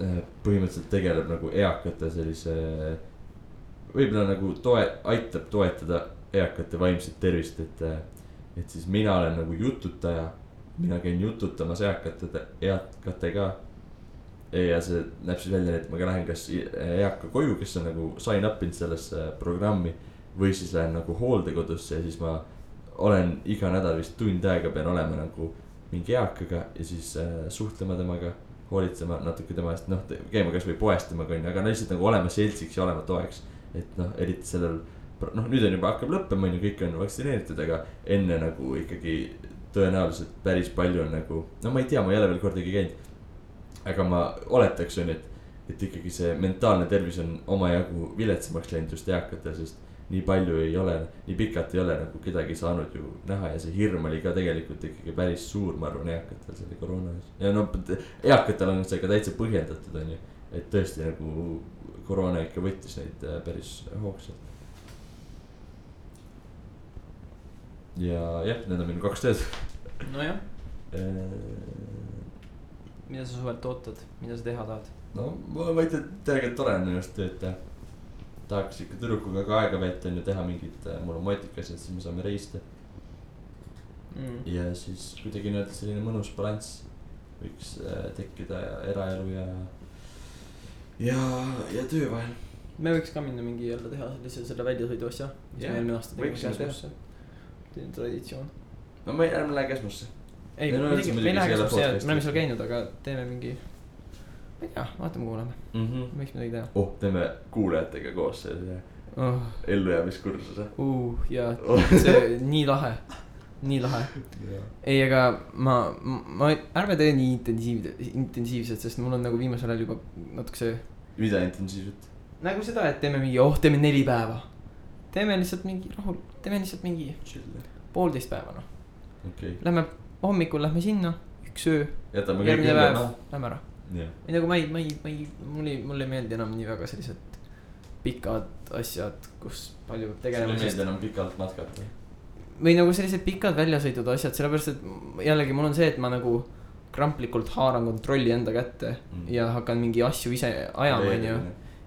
äh, põhimõtteliselt tegeleb nagu eakate sellise võib-olla nagu toe-, aitab toetada eakate vaimset tervist, et. et siis mina olen nagu jututaja, mina käin jututamas eakate, eakatega. Ja see näeb siis välja, et ma lähen kas eaka koju, kes on nagu sign up inud sellesse programmi. või siis lähen nagu hooldekodusse ja siis ma olen iga nädal vist tund aega pean olema nagu mingi eakaga ja siis äh, suhtlema temaga hoolitsema natuke tema eest, noh, käima kasvõi poes temaga onju, aga no lihtsalt nagu olema seltsiks ja olema toeks. et noh, eriti sellel, noh nüüd on juba hakkab lõppema onju, kõik on vaktsineeritud, aga enne nagu ikkagi tõenäoliselt päris palju on nagu, no ma ei tea, ma ei ole veel kordagi käinud. Aga ma oletaks onju, et, et ikkagi see mentaalne tervis on omajagu viletsamaks läinud just eakatel, sest nii palju ei ole, nii pikalt ei ole nagu kedagi saanud ju näha ja see hirm oli ka tegelikult ikkagi päris suur, ma arvan, eakatel selle koroona ees. ja no eakatel on see ka täitsa põhjendatud, on ju, et tõesti nagu koroona ikka võttis neid äh, päris hoogsalt. ja jah, need on minu kaks tööd. nojah, mida sa suvelt ootad, mida sa teha tahad? no ma ma ei tea, tegelikult tore on arust tööd teha. tahaks ikka tüdrukuga ka aega veeta on ju, teha mingit, mul on motikas, et siis me saame reisida Mm. ja siis kuidagi nii-öelda selline mõnus balanss võiks äh, tekkida eraelu ja, ja, ja töö vahel. me võiks ka minna mingi jälle teha sellise selle väljasõidu asja, mis me eelmine aasta tegime selline traditsioon. no ma ei, ärme lähe Käsmusse. ei, me ei lähe see Käsmusse, podcast'i. me oleme seal käinud, aga teeme mingi. ma ei tea, vaatame, kuhu läheme, mm. -hmm. võiks midagi teha oh, teeme kuulajatega koos sellise oh,. ellujäämiskursuse. Uh, ja see nii lahe, nii lahe. ei, aga ma, ma, ärme tee nii intensiiv, intensiivselt, sest mul on nagu viimasel ajal juba natuke see. mida intensiivselt? nagu seda, et teeme mingi, oh, teeme neli päeva. teeme lihtsalt mingi rahul, teeme lihtsalt mingi, chill. poolteist päeva noh, okei, lähme hommikul lähme sinna, üks öö, järgmine päev lähme ära. ei nagu ma ei, ma ei, ma ei, mulle ei, mulle ei meeldi enam nii väga sellised pikad asjad, kus palju peab sulle tegelema, ei sest meeldi enam pikalt matkata? või nagu sellised pikad väljasõidud asjad, sellepärast et jällegi mul on see, et ma nagu kramplikult haaran kontrolli enda kätte Mm. mm. ja hakkan mingi asju ise ajama, onju.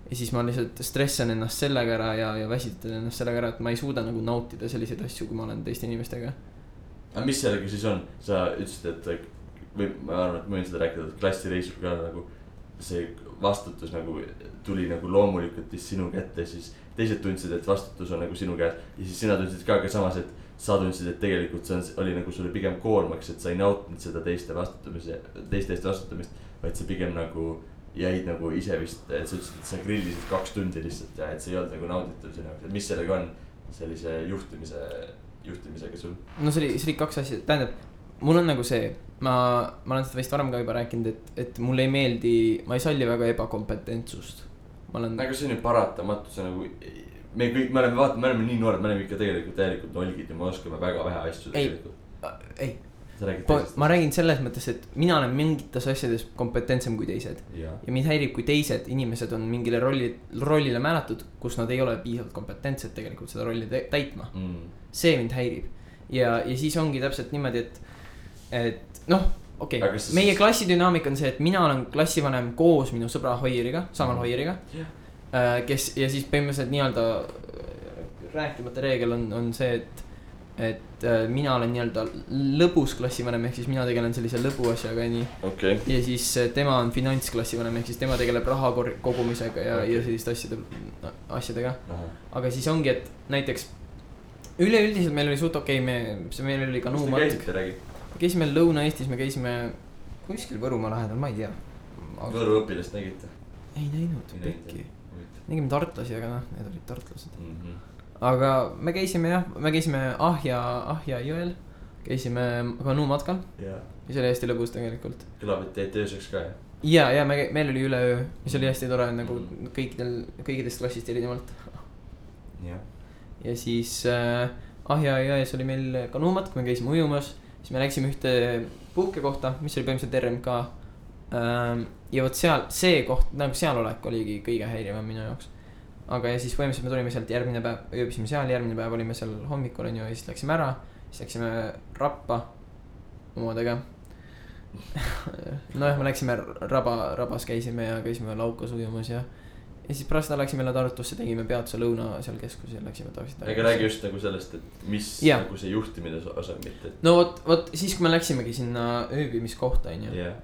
ja siis ma lihtsalt stressan ennast sellega ära ja, ja väsitan ennast sellega ära, et ma ei suuda nagu nautida selliseid asju, kui ma olen teiste inimestega. Aga mis sellega siis on, sa ütlesid, et või ma arvan, et ma võin seda rääkida, et klassireisil ka nagu see vastutus nagu tuli nagu loomulikult siis sinu kätte, siis teised tundsid, et vastutus on nagu sinu käes. Ja siis sina tundsid ka, aga samas, et sa tundsid, et tegelikult see on, oli nagu sulle pigem koormaks, et sa ei nautinud seda teiste vastutamise, teiste eest vastutamist, vaid sa pigem nagu jäid nagu ise vist, et sa ütlesid, et sa grillisid kaks tundi lihtsalt ja et see ei olnud nagu nauditav sinu jaoks, et mis sellega on sellise juhtimise, juhtimisega sul? no see oli, see oli kaks asja, tähendab, mul on nagu see, ma, ma olen seda vist varem ka juba rääkinud, et, et mulle ei meeldi, ma ei salli väga ebakompetentsust. ma olen, aga see on ju paratamatu, see nagu, me kõik, me oleme, vaata, me oleme nii noored, me oleme ikka tegelikult täielikult nolgid ja me oskame väga vähe asju tegelikult. ei, sa räägid teisest. ma räägin selles mõttes, et mina olen mingites asjades kompetentsem kui teised. ja mind häirib, kui teised inimesed on mingile rolli, rollile määratud, kus nad ei ole piisavalt kompetentsed tegelikult seda rolli tä- täitma. mm. see mind häirib. ja, ja siis ongi täpselt niimoodi, et, et noh, okei okay. meie siis- klassidünaamika on see, et mina olen klassivanem koos minu sõbra Hoieriga, samal Mhm. Hoieriga Jah. äh,. kes ja siis põhimõtteliselt nii-öelda rääkimata reegel on, on see, et, et äh, mina olen nii-öelda lõbus klassivanem, ehk siis mina tegelen sellise lõbuasjaga, onju. okei okay., ja siis äh, tema on finantsklassivanem, ehk siis tema tegeleb raha kogumisega ja okay., ja selliste asjade, asjadega. aga siis ongi, et näiteks üleüldiselt meil oli suht okei okay,, me, see meil oli ka kus te käisite, räägi. käisime Lõuna-Eestis, me käisime kuskil Võrumaa lähedal, ma ei tea. Võru õpilast nägite? ei näinud, pekki nägime tartlasi, aga noh, need olid tartlased. Mhm. Aga me käisime jah, me käisime Ahja, Ahja jõel, käisime kanuumatkal ja see oli hästi lõbus tegelikult. kõlab, et teete ööseks ka jah? ja, ja me, meil oli üleöö, mis oli hästi tore nagu Mhm. kõikidel, kõikidest klassist erinevalt. jah. ja siis äh, Ahja jões oli meil kanuumatk, me käisime ujumas, siis me läksime ühte puhkekohta, mis oli põhimõtteliselt RMK ähm,. ja vot seal, see koht, nagu seal olek oligi kõige häirivam minu jaoks. Aga ja siis põhimõtteliselt me tulime sealt järgmine päev, ööbisime seal, järgmine päev olime seal hommikul on ju ja siis läksime ära, siis läksime Rappa omadega. <laughs> nojah, me läksime Raba, Rabas käisime ja käisime laukas ujumas ja ja siis pärast seda läksime jälle Tartusse, tegime peatuse lõuna seal keskuses ja läksime tagasi. aga räägi just nagu sellest, et mis Jaa. nagu see juhtimise osa, mitte, et no vot, vot siis, kui me läksimegi sinna ööbimiskohta, onju, jah.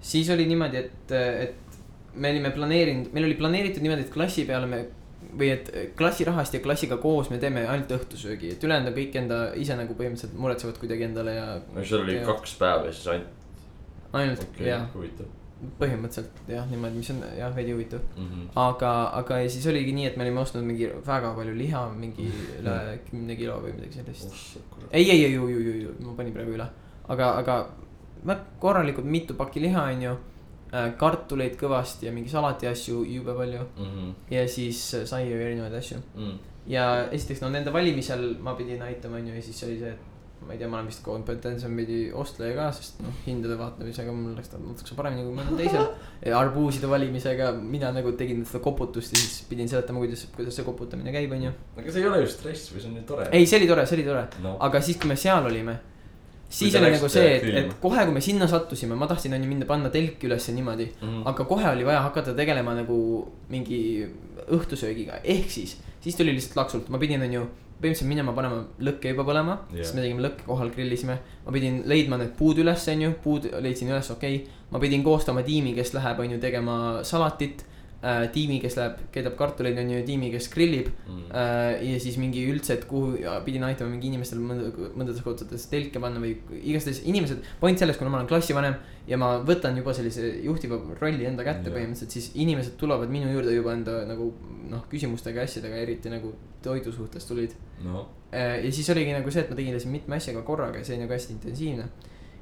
siis oli niimoodi, et, et me olime planeerinud, meil oli planeeritud niimoodi, et klassi peale me või et klassirahast ja klassiga koos me teeme ainult õhtusöögi, et ülejäänud on kõik enda ise nagu põhimõtteliselt muretsevad kuidagi endale ja no seal oli Jaa. kaks päeva ja siis ainult, ainult okay., jah, põhimõtteliselt jah, niimoodi, mis on jah veidi huvitav. mm. -hmm. aga, aga ja siis oligi nii, et me olime ostnud mingi väga palju liha, mingi üle kümne kilo või midagi sellist. ei, ei, ei, ju, ju, ju, ju, ma panin praegu üle, aga, aga korralikult mitu pakki liha, onju. Kartuleid kõvasti ja mingi salati asju jube palju Mhm. ja siis äh, sai ju erinevaid asju. Mm. ja esiteks no nende valimisel ma pidin aitama, onju, ja siis oli see, et ma ei tea, ma olen vist kompetentsem veidi ostleja ka, sest noh, hindade vaatamisega mul läks ta natukese paremini kui mõnel teisel. <laughs> arbuuside valimisega mina nagu tegin seda koputust ja siis pidin seletama, kuidas, kuidas see koputamine käib, onju. aga see ei ole ju stress või see on ju tore. ei, see oli tore, see oli tore, no.. aga siis, kui me seal olime, siis oli nagu see, et, et kohe, kui me sinna sattusime, ma tahtsin onju minna panna telki ülesse niimoodi. Mm. aga kohe oli vaja hakata tegelema nagu mingi õhtusöögiga, ehk siis, siis tuli lihtsalt laksult, ma pidin onju põhimõtteliselt minema panema lõkke juba põlema yeah., siis me tegime lõkke kohal, grillisime. ma pidin leidma need puud üles, onju, puud leidsin üles, okei okay.. ma pidin koostama tiimi, kes läheb, onju, tegema salatit äh,. tiimi, kes läheb, keedab kartuleid, onju, tiimi, kes grillib Mm. äh,. ja siis mingi üldse, et kuhu ja pidin aitama mingi inimestel mõnda, mõndades kohtades telke panna või igastahes inimesed. point selles, kuna ma olen klassivanem ja ma võtan juba sellise juhtiva rolli enda kätte Jah. põhimõtteliselt, siis inimesed tulevad minu juurde juba enda nagu noh, küsimustega, asjadega, eriti nagu toidu suhtes tulid. no, ja siis oligi nagu see, et ma tegelesin mitme asjaga korraga ja see oli nagu hästi intensiivne.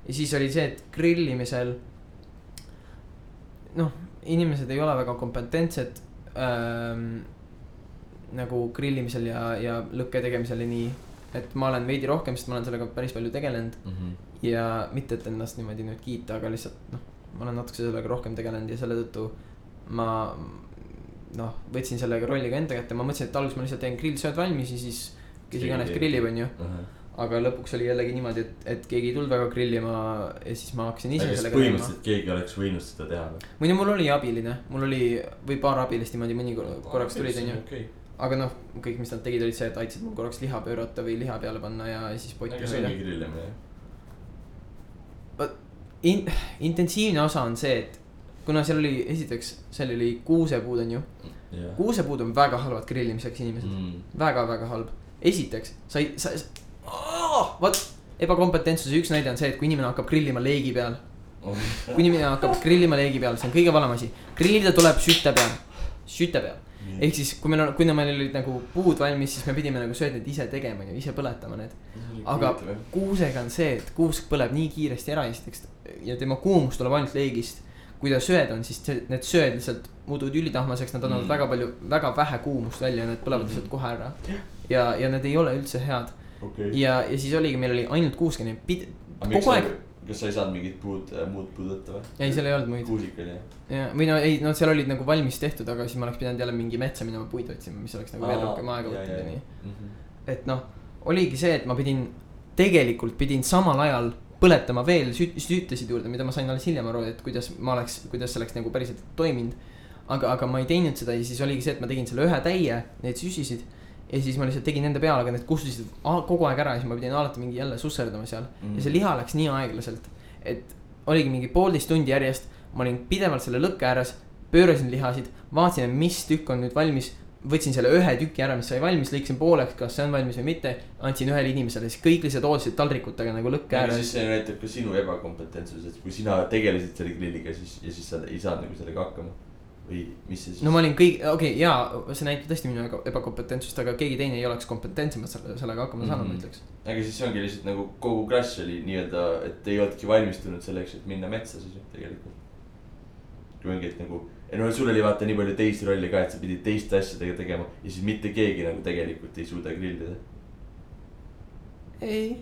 ja siis oli see, et grillimisel. noh, inimesed ei ole väga kompetentsed ähm,. nagu grillimisel ja, ja lõkke tegemisel ja nii. et ma olen veidi rohkem, sest ma olen sellega päris palju tegelenud Mhm. ja mitte, et ennast niimoodi nüüd kiita, aga lihtsalt noh, ma olen natuke sellega rohkem tegelenud ja selle tõttu ma noh, võtsin sellega rolli ka enda kätte, ma mõtlesin, et alguses ma lihtsalt teen grillsööd valmis ja siis kes iganes grillib, onju. aga aga lõpuks oli jällegi niimoodi, et, et keegi ei tulnud väga grillima ja siis ma hakkasin ise sellega tegema. põhimõtteliselt keegi oleks võinud seda teha või? muidu mul oli abiline, mul oli või paar abilist niimoodi mõni kor- korraks tulid, onju. okei, aga noh, kõik, mis nad tegid, olid see, et aitasid mul korraks liha pöörata või liha peale panna ja siis potti aga see hoida ongi grillimine jah. in,. intensiivne osa on see, et kuna seal oli, esiteks, seal oli kuusepuud, onju. jah. kuusepuud on väga halvad grillimiseks inimesed Mm. väga-väga halb. esiteks, sa ei, sa, vot ebakompetentsuse üks näide on see, et kui inimene hakkab grillima leegi peal. kui inimene hakkab grillima leegi peal, see on kõige valem asi. grillida tuleb süte peal, süte peal. ehk siis, kui meil on, kui meil olid nagu puud valmis, siis me pidime nagu söödid ise tegema, onju, ise põletama need. aga kuusega on see, et kuusk põleb nii kiiresti ära esiteks ja tema kuumus tuleb ainult leegist. kui ta söed on, siis need söed lihtsalt muutuvad ülitahmaseks, nad annavad Mm. mm. väga palju, väga vähe kuumust välja ja need põlevad lihtsalt kohe ära. ja, ja need ei ole üldse head okei. ja, ja siis oligi, meil oli ainult kuusk onju, pid-, kogu aeg, kas sa ei saanud mingit puud, muud puud võtta või? ei, seal ei olnud muid. kuusik oli jah? ja, või no ei, no seal olid nagu valmis tehtud, aga siis ma oleks pidanud jälle mingi metsa minema puid otsima, mis oleks nagu veel rohkem aega võtnud ja nii. Mhm. et noh, oligi see, et ma pidin, tegelikult pidin samal ajal põletama veel süt-, süütesid juurde, mida ma sain alles hiljem aru, et kuidas ma oleks, kuidas see oleks nagu päriselt toiminud. aga, aga ma ei teinud seda ja siis oligi see, et ma tegin selle ühe täie, need süsisid. Ja siis ma lihtsalt tegin nende peale, aga need kustusid kogu aeg ära ja siis ma pidin alati mingi jälle susserdama seal mm.. ja see liha läks nii aeglaselt, et oligi mingi poolteist tundi järjest, ma olin pidevalt selle lõkke ääres, pöörasin lihasid, vaatasin, mis tükk on nüüd valmis võtsin selle ühe tüki ära, mis sai valmis, lõikasin pooleks, kas see on valmis või mitte. andsin ühele inimesele, siis kõik lihtsalt ootasid taldrikutega nagu lõkke aga siis ääres. see näitab ka sinu ebakompetentsust, et kui sina tegelesid selle grilliga, siis ja siis sa ei saanud nagu sellega hakkama. Või mis see siis no ma olin kõik, okei okay,, jaa, see näitab tõesti minu ebakompetentsust, aga keegi teine ei oleks kompetentsemalt selle, sellega hakkama saanud mm, Mhm. -hmm. ma ütleks. aga siis see ongi lihtsalt nagu kogu klass oli nii-öelda, et ei olnudki valmistunud selleks, et minna metsa siis tegelikult. kui ongi, et nagu, no sul oli vaata nii palju teisi rolle ka, et sa pidid teiste asjadega tegema ja siis mitte keegi nagu tegelikult ei suuda grillida. ei,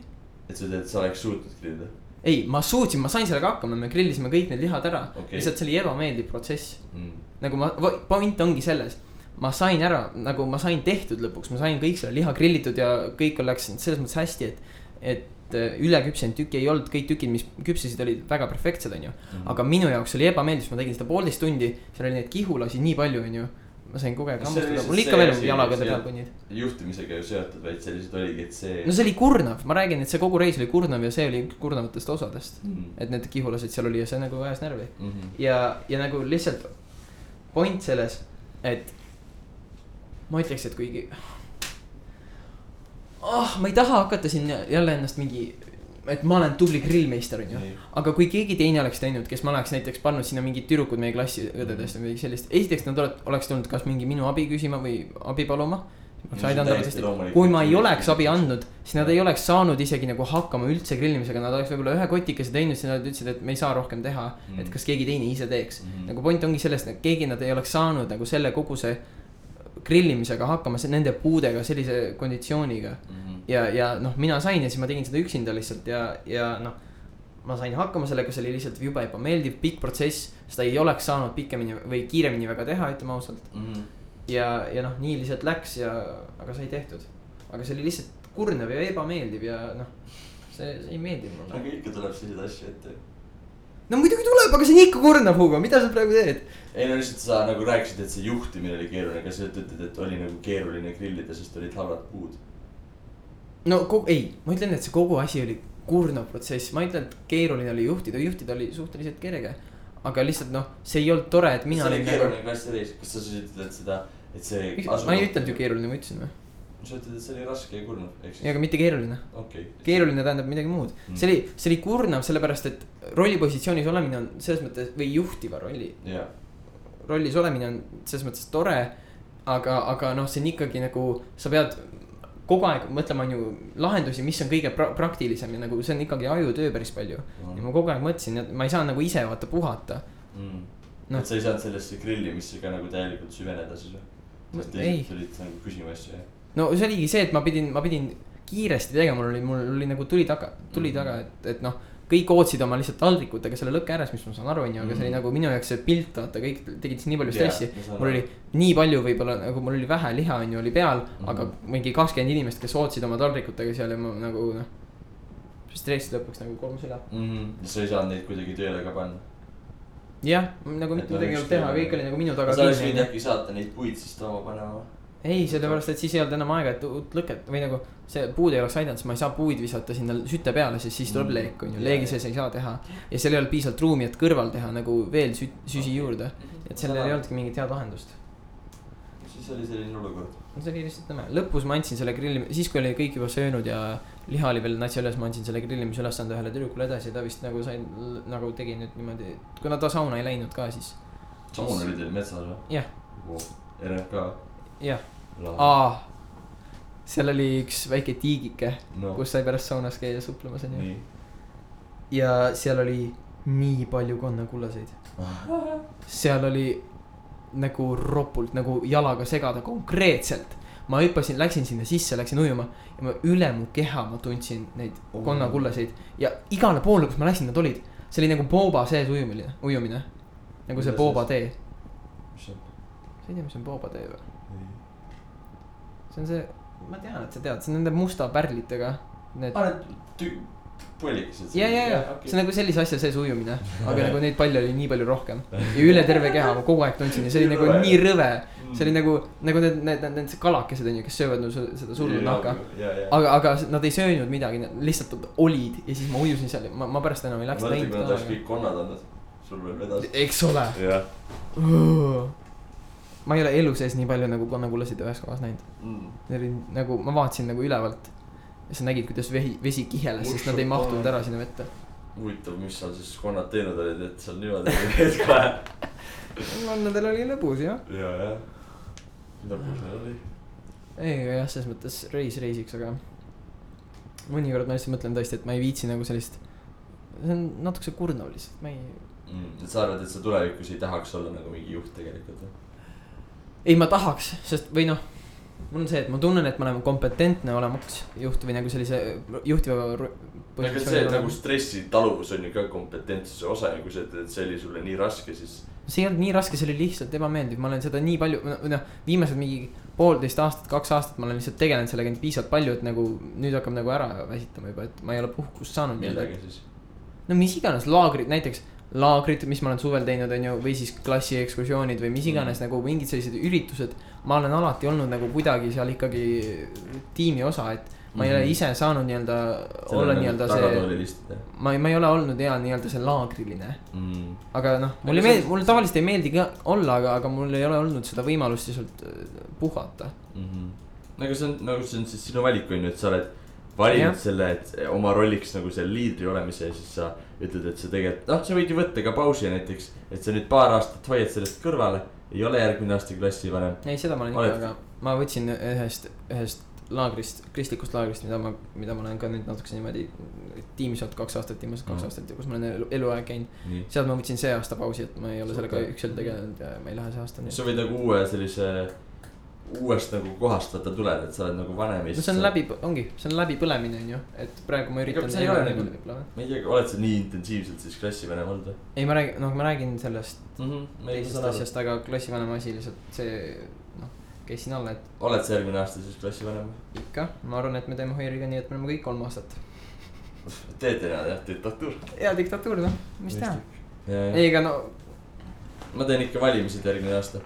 et sa tead, sa oleks suutnud grillida, ei, ma suutsin, ma sain sellega hakkama, me grillisime kõik need lihad ära okay.. lihtsalt see oli ebameeldiv protsess. mm.. nagu ma, point ongi selles, ma sain ära, nagu ma sain tehtud lõpuks, ma sain kõik selle liha grillitud ja kõik läks selles mõttes hästi, et. et äh, üleküpsenud tükki ei olnud, kõik tükid, mis küpsesid, olid väga perfektsed, onju. Mhm. aga minu jaoks oli ebameeldiv, sest ma tegin seda poolteist tundi, seal oli neid kihulasi nii palju, onju. Ma sain kogu aeg hammustada, mul ikka veel asi, jalaga see- peal punnid. juhtimisega ju seotud, vaid see lihtsalt oligi, et see no see oli kurnav, ma räägin, et see kogu reis oli kurnav ja see oli kurnavatest osadest. mm.. et need kihulased seal oli ja see nagu ajas närvi. Mm -hmm. ja, ja nagu lihtsalt point selles, et ma ütleks, et kuigi. ah, ma ei taha hakata siin jälle ennast mingi, et ma olen tubli grillmeister, onju. aga kui keegi teine oleks teinud, kes ma oleks näiteks pannud sinna mingid tüdrukud meie klassi õdedest või midagi sellist, esiteks nad oleks tulnud kas mingi minu abi küsima või abi paluma. oleks aidanud arvatavasti, kui ma ei oleks abi andnud, siis nad ei oleks saanud isegi nagu hakkama üldse grillimisega, nad oleks võib-olla ühe kotikese teinud, siis nad ütlesid, et me ei saa rohkem teha Mm. et kas keegi teine ise teeks mm. -hmm. nagu point ongi selles, et keegi nad ei oleks saanud nagu selle kogu see grillimisega hakkama, nende puudega, sellise konditsiooniga. Mhm. ja, ja noh, mina sain ja siis ma tegin seda üksinda lihtsalt ja, ja noh. ma sain hakkama sellega, see oli lihtsalt jube ebameeldiv, pikk protsess, seda ei oleks saanud pikemini või kiiremini väga teha, ütleme ausalt. Mhm. ja, ja noh, nii lihtsalt läks ja, aga sai tehtud. aga see oli lihtsalt kurnav ja ebameeldiv ja noh, see, see ei meeldinud mulle. aga ikka tuleb selliseid asju ette. No muidugi tuleb, aga see on ikka kurnav, Hugo, mida sa praegu teed? ei no lihtsalt sa nagu rääkisid, et see juhtimine oli keeruline, kas sa ütled, et oli nagu keeruline grillida, sest olid halvad puud? no kogu, ei, ma ütlen, et see kogu asi oli kurnav protsess, ma ei ütle, et keeruline oli juhtida, juhtida oli suhteliselt kerge. aga lihtsalt noh, see ei olnud tore, et mina see oli nagu, keeruline klassireis, kas sa siis ütled seda, et see. ma ei ütelnud ju. keeruline, ma ütlesin või? Sa ütled, et see oli raske ja kurnav, ehk ei, siis, aga mitte keeruline. okei. keeruline tähendab midagi muud Mm. see oli, see oli kurnav, sellepärast et rollipositsioonis olemine on selles mõttes või juhtiva rolli, jaa, rollis olemine on selles mõttes tore. aga, aga noh, see on ikkagi nagu, sa pead kogu aeg mõtlema, on ju lahendusi, mis on kõige pra praktilisem ja nagu see on ikkagi ajutöö päris palju. ja ma kogu aeg mõtlesin, et ma ei saa nagu ise vaata puhata. mm.. Noh. et sa ei saanud sellesse grillimisse ka nagu täielikult süveneda siis või? No ei. teised tulid nagu küsima asju ja. No see oligi see, et ma pidin, ma pidin kiiresti tegema, mul oli, mul oli nagu tuli taga, tuli taga, et, et noh. kõik ootasid oma lihtsalt taldrikutega selle lõkke ääres, mis ma saan aru, onju, aga see oli Mhm. nagu minu jaoks see pilt, vaata, kõik tegid nii palju stressi saan mul oli nii palju võib-olla nagu mul oli vähe liha onju oli peal mm, Mhm. -hmm. aga mingi kakskümmend inimest, kes ootasid oma taldrikutega seal ja ma nagu noh. stress lõpuks nagu koormus üle. Mhm. ja sa ei saanud neid kuidagi tööle ka panna. jah, nagu mitte midagi ei olnud teha, kõik oli nagu minu taga sa oleks võinud äkki saata neid puid siis tooma panema. ei, sellepärast, et siis ei olnud enam aega, et uut lõket või nagu see puud ei oleks aidanud, siis ma ei saa puid visata sinna süte peale, sest siis tuleb Mm. leek onju, Jaa, leegi sees ei saa teha. ja seal ei olnud piisavalt ruumi, et kõrval teha nagu veel sü-, süsi juurde, et sellel ei olnudki mingit head lahendust. siis oli selline olukord. see oli lihtsalt nõme, lõpus ma andsin selle grilli, siis kui oli kõik juba söönud ja liha oli veel natsi üles, ma andsin selle grillimise ülesande ühele tüdrukule edasi ja ta vist nagu sai, nagu tegi nüüd niimoodi, kuna ta sauna ei läinud ka, siis saun oli teil metsas või? jah, RMK. jah, aa. seal oli üks väike tiigike, no kus sai pärast saunas käia suplemas onju. ja seal oli nii palju konnakullaseid, <laughs> seal oli nagu ropult nagu jalaga segada konkreetselt. ma hüppasin, läksin sinna sisse, läksin ujuma ja ma üle mu keha ma tundsin neid Oh. konnakullaseid ja igale poole, kus ma läksin, nad olid. see oli nagu booba sees ujumine, ujumine. nagu see booba tee, sa ei tea, mis on booba tee või? See on see, ma tean, et sa tead, see on nende musta pärlitega, need. aa, need tü-, pullikesed. ja, ja, ja see on nagu sellise asja sees ujumine, aga nagu neid palle oli nii palju rohkem <laughs> ja üle terve keha ma kogu aeg tundsin ja see oli nagu nii rõve. see oli nagu, nagu need, need, need, need kalakesed on ju, kes söövad no su- seda surnud nahka. aga, aga nad ei söönud midagi, nad lihtsalt olid ja siis ma ujusin seal ma, ma pärast enam ei läks mõtle, kui nad oleks kõik konnad olnud, sul veel vedas. eks ole. jah. Ma ei ole elu sees nii palju nagu konnakullasid ühes kohas näinud. Mm. Need oli nagu, ma vaatasin nagu ülevalt. ja sa nägid, kuidas vehi, vesi kiheles, sest nad ei mahtunud ära sinna vette. huvitav, mis seal siis konnad teinud olid, et seal niimoodi olid kohe. Nendel oli lõbus jah. ja, ja. lõpus neil oli. ei, aga jah, selles mõttes reis reisiks, aga mõnikord ma lihtsalt mõtlen tõesti, et ma ei viitsi nagu sellist, see on natukese kurnav lihtsalt, ma ei, Mm, et sa arvad, et sa tulevikus ei tahaks olla nagu mingi juht tegelikult või? Ei ma tahaks, sest või noh, mul on see, et ma tunnen, et ma olen kompetentne olemaks juht või nagu sellise juhtiva aga see, nagu stressitaluvus on ju ka kompetentsuse osa ja kui sa ütled, et see oli sulle nii raske, siis. see ei olnud nii raske, see oli lihtsalt ebameeldiv, ma olen seda nii palju, noh, viimased mingi poolteist aastat, kaks aastat ma olen lihtsalt tegelenud sellega nii piisavalt palju, et nagu nüüd hakkab nagu ära väsitama juba, et ma ei ole puhkust saanud. millega siis? no mis iganes laagrid, näiteks laagrid, mis ma olen suvel teinud, on ju, või siis klassiekskursioonid või mis iganes mm. nagu mingid sellised üritused. ma olen alati olnud nagu kuidagi seal ikkagi tiimi osa, et ma ei Mhm. ole ise saanud nii-öelda olla nii-öelda see, ma ei, ma ei ole olnud hea nii-öelda see laagriline. mm.. aga noh, mulle see- meeldi, mulle tavaliselt ei meeldi ka olla, aga, aga mul ei ole olnud seda võimalust lihtsalt äh, puhata. Mm -hmm. nagu see on, nagu see on siis sinu valik on ju, et sa oled valinud Jah. selle, et oma rolliks nagu selle liidri olemise ja siis sa ütled, et sa tegelikult, noh, sa võid ju võtta ka pausi näiteks. et sa nüüd paar aastat hoiad sellest kõrvale, ei ole järgmine aasta klassivanem. ei, seda ma olen ikka, aga ma võtsin ühest, ühest laagrist, kristlikust laagrist, mida ma, mida ma olen ka nüüd natukese niimoodi tiimis olnud kaks aastat, viimased kaks Mhm. aastat ja kus ma olen elu, eluaeg käinud. sealt ma võtsin see aasta pausi, et ma ei ole sellega Super. üksi tegelenud ja ma ei lähe see aasta sa võid nagu uue sellise, uuest nagu kohast vaata tuled, et sa oled nagu vanem ja no see on. läbi, ongi, see on läbipõlemine on ju, et praegu ma üritan. see ei ole nagu- ma ei tea, oled sa nii intensiivselt siis klassivanem olnud või ei, ma räägin, noh, ma räägin sellest mm? -hmm. teisest asjast, aga klassivanema asi lihtsalt see, noh, käis siin alla, et oled sa järgmine aasta siis klassivanem? ikka, ma arvan, et me teeme Hoiriga nii, et me oleme kõik kolm aastat. teete niimoodi jah, diktatuur. hea diktatuur, noh, mis teha. ei, ei, ega no, ma teen ikka valimised järgmine aasta,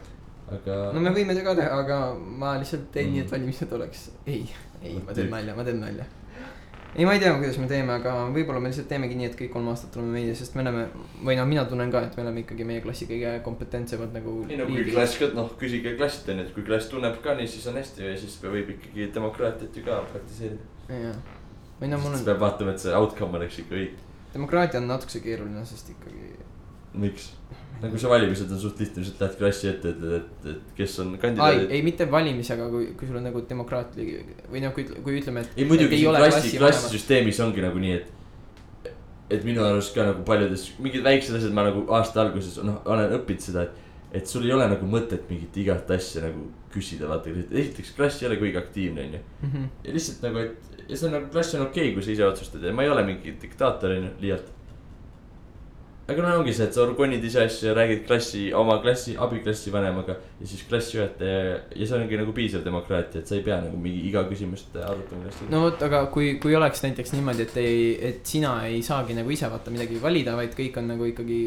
aga. no me võime seda ka teha, aga ma lihtsalt teen nii, et Mm. valimised oleks, ei, ei, ma teen nalja, ma teen nalja. ei, ma ei tea, kuidas me teeme, aga võib-olla me lihtsalt teemegi nii, et kõik kolm aastat oleme meie, sest me oleme, või noh, mina tunnen ka, et me oleme ikkagi meie klassi kõige kompetentsemad nagu. ei no kui klass ka, noh küsige klassilt onju, et kui klass tunneb ka nii, siis on hästi ja siis võib ikkagi demokraatiat ju ka praktiseerida. jah, või no mul siis on, peab vaatama, et see outcome oleks ikka õige. demokraatia on natukese keeruline, sest ikkagi. miks? Nagu see valimised on suht lihtne, lihtsalt lähed klassi ette, ütled, et, et kes on kandidaadid. ei mitte valimisega, kui, kui sul on nagu demokraatlik või noh, kui, kui ütleme, et. ei muidugi et klassi, klassisüsteemis ongi nagu nii, et. et minu arust ka nagu paljudes, mingid väiksed asjad ma nagu aasta alguses noh, olen õppinud seda, et. et sul ei ole nagu mõtet mingit igat asja nagu küsida, vaata, esiteks klass ei ole kuigi aktiivne, onju. Mhm. ja lihtsalt nagu, et ja see on nagu klass on okei okay,, kui sa ise otsustad ja ma ei ole mingi diktaator onju, liialt. Aga no ongi see, et sa ronid ise asju ja räägid klassi, oma klassi, abiklassi vanemaga ja siis klassijuhataja ja, see ongi nagu piisav demokraatia, et sa ei pea nagu mingi iga küsimust arutama klassi no.. vot, aga kui, kui oleks näiteks niimoodi, et ei, et sina ei saagi nagu ise vaata midagi valida, vaid kõik on nagu ikkagi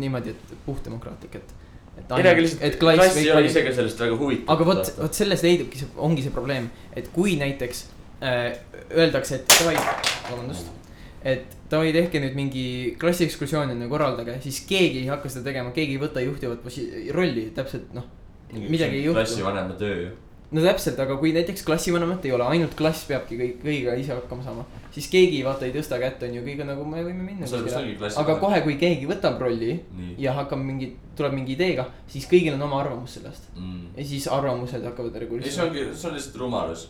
niimoodi, et puhtdemokraatlik, et. et aga lihtsalt klass ei ole ise ka sellest väga huvitatud. aga vot, vot selles leidubki see, ongi see probleem, et kui näiteks äh, öeldakse, et davai, vabandust. Et davai, tehke nüüd mingi klassiekskursioon on ju, korraldage, siis keegi ei hakka seda tegema, keegi ei võta juhtivat rolli, täpselt noh. midagi ei juhtu. klassivanema töö ju. no täpselt, aga kui näiteks klassivanemat ei ole, ainult klass peabki kõik, kõigiga ise hakkama saama. siis keegi vaata ei tõsta kätt, on ju, kõik on nagu me võime minna aga kohe, kui keegi võtab rolli nii ja hakkab mingi, tuleb mingi ideega, siis kõigil on oma arvamus sellest. mm.. ja siis arvamused hakkavad ei, see reguleerima. ongi, see on lihtsalt rumalus.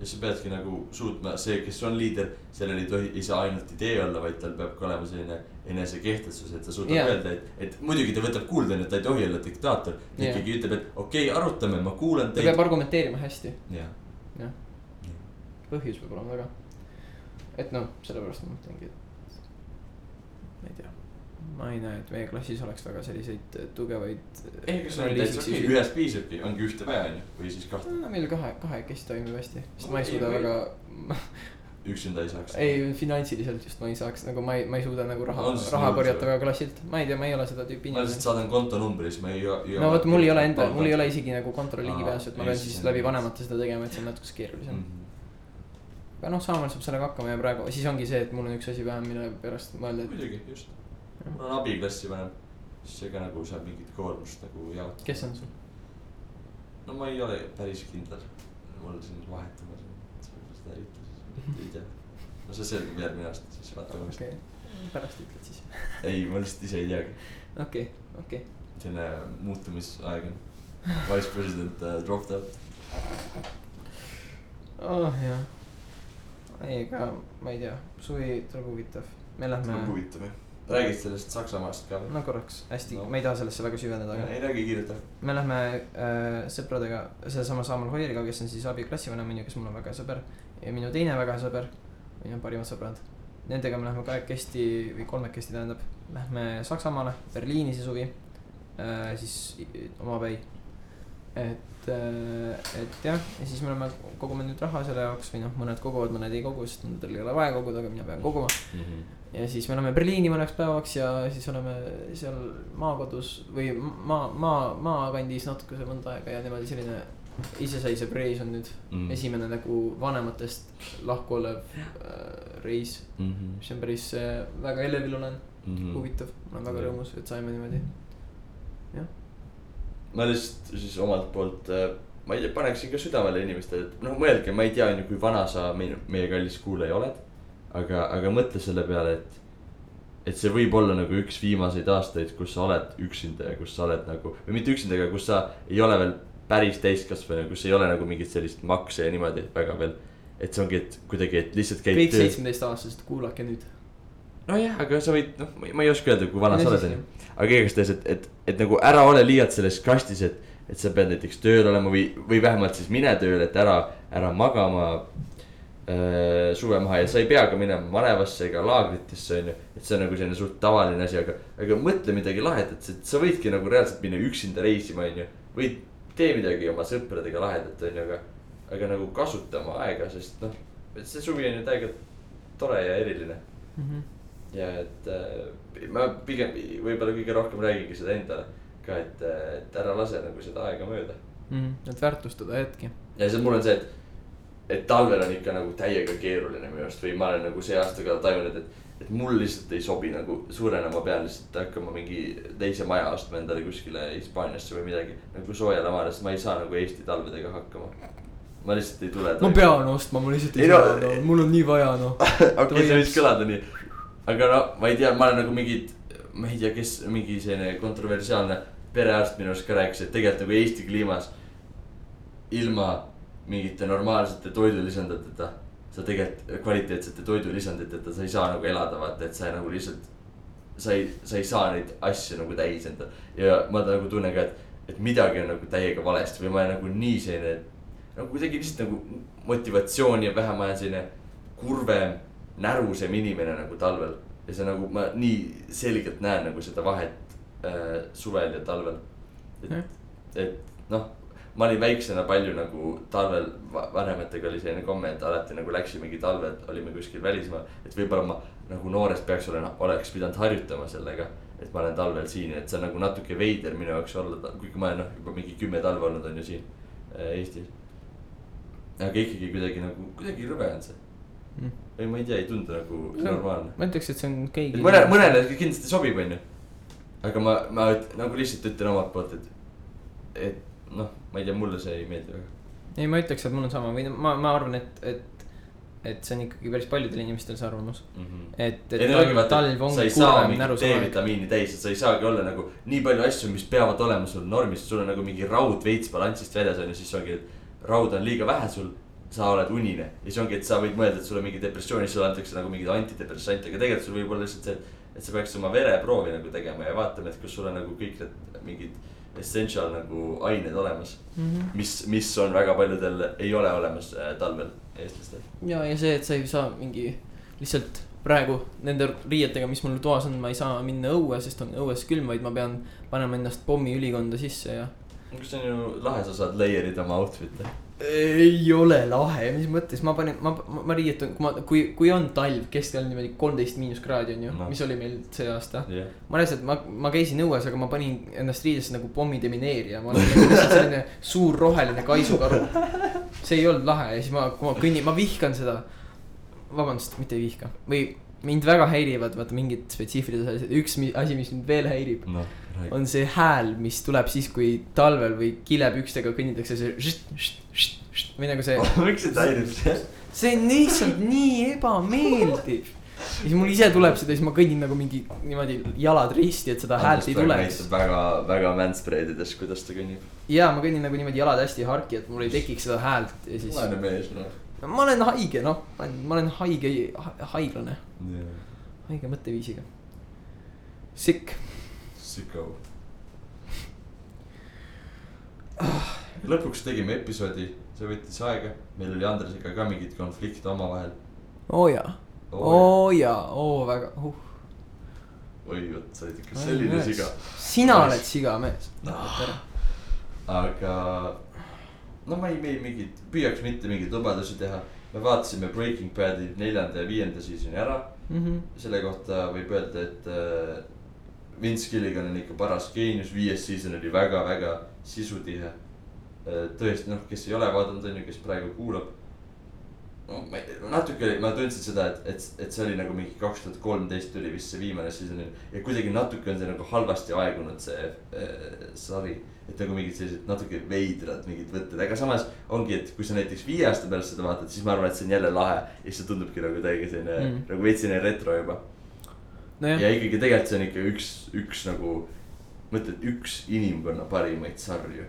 Ja sa peadki nagu suutma, see, kes on liider, sellel ei tohi, ei saa ainult idee olla, vaid tal peab ka olema selline enesekehtestus, et ta suudab yeah. öelda, et, et muidugi ta võtab kuulda, et ta ei tohi olla diktaator. ta Jaa. ikkagi ütleb, et okei okay,, arutame, ma kuulan ta teid. peab argumenteerima hästi, jah, põhjus peab olema väga. et noh, sellepärast ma mõtlengi, et. Ma ei näe, et meie klassis oleks väga selliseid tugevaid. ei, kas on täitsa okei, ühest piisabki, ongi ühte vaja on ju, või siis kahte, no meil kahe, kahekesi toimib hästi, sest ma ei Ei, suuda või- väga, <laughs> üksinda ei saaks. ei finantsiliselt just ma ei saaks nagu ma ei, ma ei suuda nagu raha siis raha korjata ka klassilt, ma ei tea, ma ei ole seda tüüpi ma lihtsalt inimene. saadan kontonumbri, siis ma ei no vot, mul ei ole enda, mul ei ole isegi nagu kontori Aa, ligipääsu, et ma ei, pean siis läbi vanemate seda tegema, et see on natuke keerulisem. mm. aga noh, saamal saab sellega hakkama ja praegu, siis ongi see, et mul on üks asi vähem, mille pärast mõelda, muidugi, just. Mul on abiklassi vanem, siis ka nagu saab mingit koormust nagu jaotada. kes on sul. no ma ei ole päris kindel, mul siin vahetama, sellepärast ei ütle siis, ei tea. no see selgub järgmine aasta, siis vaatame, mis okay., pärast ütled siis. <laughs> ei, ma lihtsalt ise ei teagi, okei, okei. selline muutumisaeg on. Vice president uh, dropped out. oh jah. ei, ega ma ei tea, suvi tuleb huvitav, me lähme tuleb, huvitav jah. Räägid sellest Saksamaast ka või? no korraks, hästi No. ma ei taha sellesse väga süveneda, aga ei räägi kiirelt ära. me lähme äh, sõpradega, sellesama Saamal Hoieriga, kes on siis abiklassivanem on ju, kes mul on väga hea sõber. ja minu teine väga hea sõber, minu parimad sõbrad. Nendega me lähme kahekesti või kolmekesti tähendab, lähme Saksamaale, Berliini see suvi äh,. siis omapäi. et äh,, et jah, ja siis me oleme, kogume nüüd raha selle jaoks või noh, mõned koguvad, mõned ei kogu, sest nendel ei ole vaja koguda, aga mina pean koguma. Ja siis me oleme Berliini mõneks päevaks ja siis oleme seal maakodus või maa, maa, maakandis natukese mõnda aega ja niimoodi selline iseseisev reis on nüüd Mm. mm. esimene nagu vanematest lahku olev äh, reis, Mhm. mis on päris äh, väga elevil olen mm., huvitav, ma olen väga Jah. rõõmus, et saime niimoodi. ma lihtsalt siis omalt poolt, ma ei tea, paneksin ka südamele inimestele, et noh, mõelge, ma ei tea, on ju, kui vana sa meie, meie kallis kuulaja oled. aga, aga mõtle selle peale, et, et see võib olla nagu üks viimaseid aastaid, kus sa oled üksinda ja kus sa oled nagu, või mitte üksinda, aga kus sa ei ole veel päris täiskasvanu, kus ei ole nagu mingit sellist makse ja niimoodi väga veel. et see ongi, et kuidagi, et lihtsalt käid kõik. seitsmeteistaastased, kuulake nüüd. nojah, aga sa võid, noh, ma ei oska öelda, kui vana sa oled, onju. aga igastahes, et, et, et nagu ära ole liialt selles kastis, et, et sa pead näiteks tööl olema või, või vähemalt siis mine tööle, et ära, ära magama suve maha ja sa ei pea ka minema malevasse ega laagritesse, onju. et see on nagu selline suht tavaline asi, aga, aga mõtle midagi lahedat, sa võidki nagu reaalselt minna üksinda reisima, onju. või tee midagi oma sõpradega lahedat, onju, aga, aga nagu kasuta oma aega, sest noh, see suvi on ju täiega tore ja eriline Mhm. ja et äh, ma pigem võib-olla kõige rohkem räägingi seda endale ka, et, et ära lase nagu seda aega mööda. Mhm. et väärtustada hetki. ja see mul on see, et, et talvel on ikka nagu täiega keeruline minu arust või ma olen nagu see aasta ka tajunud, et, et mul lihtsalt ei sobi nagu suurena, ma pean lihtsalt hakkama mingi teise maja ostma endale kuskile Hispaaniasse või midagi. nagu soojale maale, sest ma ei saa nagu Eesti talvedega hakkama. ma lihtsalt ei tule. ma pean ostma, ma lihtsalt Ei ei saa no,, mul on nii vaja noh. <laughs> okei, see võis kõlada nii, aga no ma ei tea, ma olen nagu mingid, ma ei tea, kes mingi selline kontroversiaalne perearst minu arust ka rääkis, et tegelikult nagu Eesti kliimas. ilma mingite normaalsete toidulisanditeta, sa tegelikult kvaliteetsete toidulisanditeta, sa ei saa nagu elada, vaata, et sa nagu lihtsalt. sa ei, sa ei saa neid asju nagu täis enda. ja ma nagu tunnen ka, et, et midagi on nagu täiega valesti või ma olen nagu nii selline. nagu kuidagi lihtsalt nagu motivatsiooni on vähem, ma olen selline kurvem, närusem inimene nagu talvel. ja see nagu ma nii selgelt näen nagu seda vahet äh, suvel ja talvel. et et noh ma olin väiksena palju nagu talvel, vanematega oli selline komme, et alati nagu läksimegi talvel, olime kuskil välismaal. et võib-olla ma nagu noorest peaks olen, oleks pidanud harjutama sellega, et ma olen talvel siin, et see on nagu natuke veider minu jaoks olla, kuigi ma olen noh, juba mingi kümme talve olnud on ju siin äh, Eestis. aga ikkagi kuidagi nagu, kuidagi rõve on see Mm. või ma ei tea, ei tundu nagu on- normaalne. ma ütleks, et see on keegi. mõne, mõnele kindlasti sobib, onju. aga ma, ma nagu lihtsalt ütlen omalt poolt, et, et noh, ma ei tea, mulle see ei meeldi väga. ei, ma ütleks, et mul on sama või ma, ma arvan, et, et, et see on ikkagi päris paljudel inimestel see arvamus. et, et ei no ongi talv, talv sa ongi kurvem mingit närus aeg. D-vitamiini täis, et sa ei saagi olla nagu nii palju asju, mis peavad olema sul normis, sul on nagu mingi raud veits balansist väljas on ju, siis ongi, et raud on liiga vähe sul. sa oled unine ja siis ongi, et sa võid mõelda, et sul on mingi depressioon, siis sulle antakse nagu mingeid antidepressante, aga tegelikult sul võib olla lihtsalt see, et sa peaks oma vereproovi nagu tegema ja vaatama, et kas sul on nagu kõik need mingid essential nagu ained olemas. Mhm. mis, mis on väga paljudel ei ole olemas äh, talvel, eestlastel. ja, ja see, et sa ei saa mingi lihtsalt praegu nende riietega, mis mul toas on, ma ei saa minna õue, sest on õues külm, vaid ma pean panema ennast pommiülikonda sisse ja. see on ju lahe, sa saad layer ida oma outfit'e. Ei ole lahe, mis mõttes, ma panin, ma, ma, riietun, kui ma, kui, kui on talv, keskel niimoodi kolmteist miinuskraadi on ju No. no., mis oli meil see aasta. jah, ma lihtsalt, ma, ma käisin õues, aga ma panin ennast riidesse nagu pommidemineerija, ma olin nagu lihtsalt selline suur roheline kaisukaru. see ei olnud lahe ja siis ma, kui ma kõnnin, ma vihkan seda. vabandust, mitte ei vihka või mind väga häirivad vaata mingid spetsiifilised asjad, üks asi, mis mind veel häirib, räägi. On see hääl, mis tuleb siis, kui talvel või kilepükstega kõnnitakse, see žt, žt, žt, žt, või nagu see, miks see häirib see? see on lihtsalt nii ebameeldiv. siis mul ise tuleb seda, siis ma kõnnin nagu mingi niimoodi jalad risti, et seda häält ei tuleks. väga, väga manspreadides, kuidas ta kõnnib. ja ma kõnnin nagu niimoodi jalad hästi harki, et mul ei tekiks seda häält ja siis. vaene mees, noh. ma olen haige, noh, ma olen haige, haiglane, haige mõtteviisiga. Sick, Sicko. lõpuks tegime episoodi, see võttis aega, meil oli Andresega ka mingeid konflikte omavahel. oo jaa, oo jaa, oo väga uh.. oi vot, sa oled ikka selline siga. sina oled sigamees, tere. aga no ma ei, me ei mingit, püüaks mitte mingeid lubadusi teha. me vaatasime Breaking Bad'i neljanda ja viienda season'i ära. Mhm. selle kohta võib öelda, et äh, Vince Gilligan on ikka paras geenius, viies season oli väga-väga sisutihe äh,. tõesti, noh, kes ei ole vaadanud, on ju, kes praegu kuulab. no ma ei, natuke oli, ma tundsin seda, et, et, et see oli nagu mingi kaks tuhat kolmteist tuli vist see viimane season ja kuidagi natuke on see nagu halvasti aegunud, see äh, sari. et nagu mingid sellised natuke veidrad mingid võtted, aga samas ongi, et kui sa näiteks viie aasta pärast seda vaatad, siis ma arvan, et see on jälle lahe. ja siis see tundubki nagu täiega selline. Mm. nagu veits selline retro juba. Nojah ja, ikkagi tegelikult see on ikka üks, üks nagu, mõtled üks inimkonna parimaid sarju.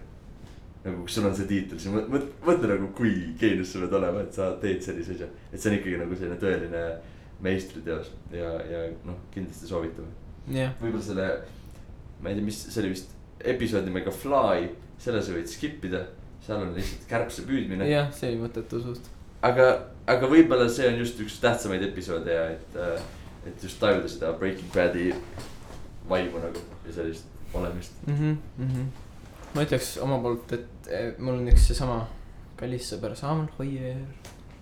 nagu kui sul on see tiitel, siis mõtle, mõtle, nagu kui geenius sa pead olema, et sa teed sellise asja. et see on ikkagi nagu selline tõeline meistriteos ja, ja noh, kindlasti soovitame. jah, võib-olla selle, ma ei tea, mis, see oli vist episood nimega Fly, selle sa võid skip ida. seal on lihtsalt kärbse püüdmine. jah, see oli mõttetu suht. aga, aga võib-olla see on just üks tähtsamaid episoode ja et, et just tajuda seda Breaking Bad'i vaimu nagu ja sellist olemist. mm. -hmm. ma ütleks oma poolt, et eh, mul on üks seesama kallis sõber Samuel Hoier.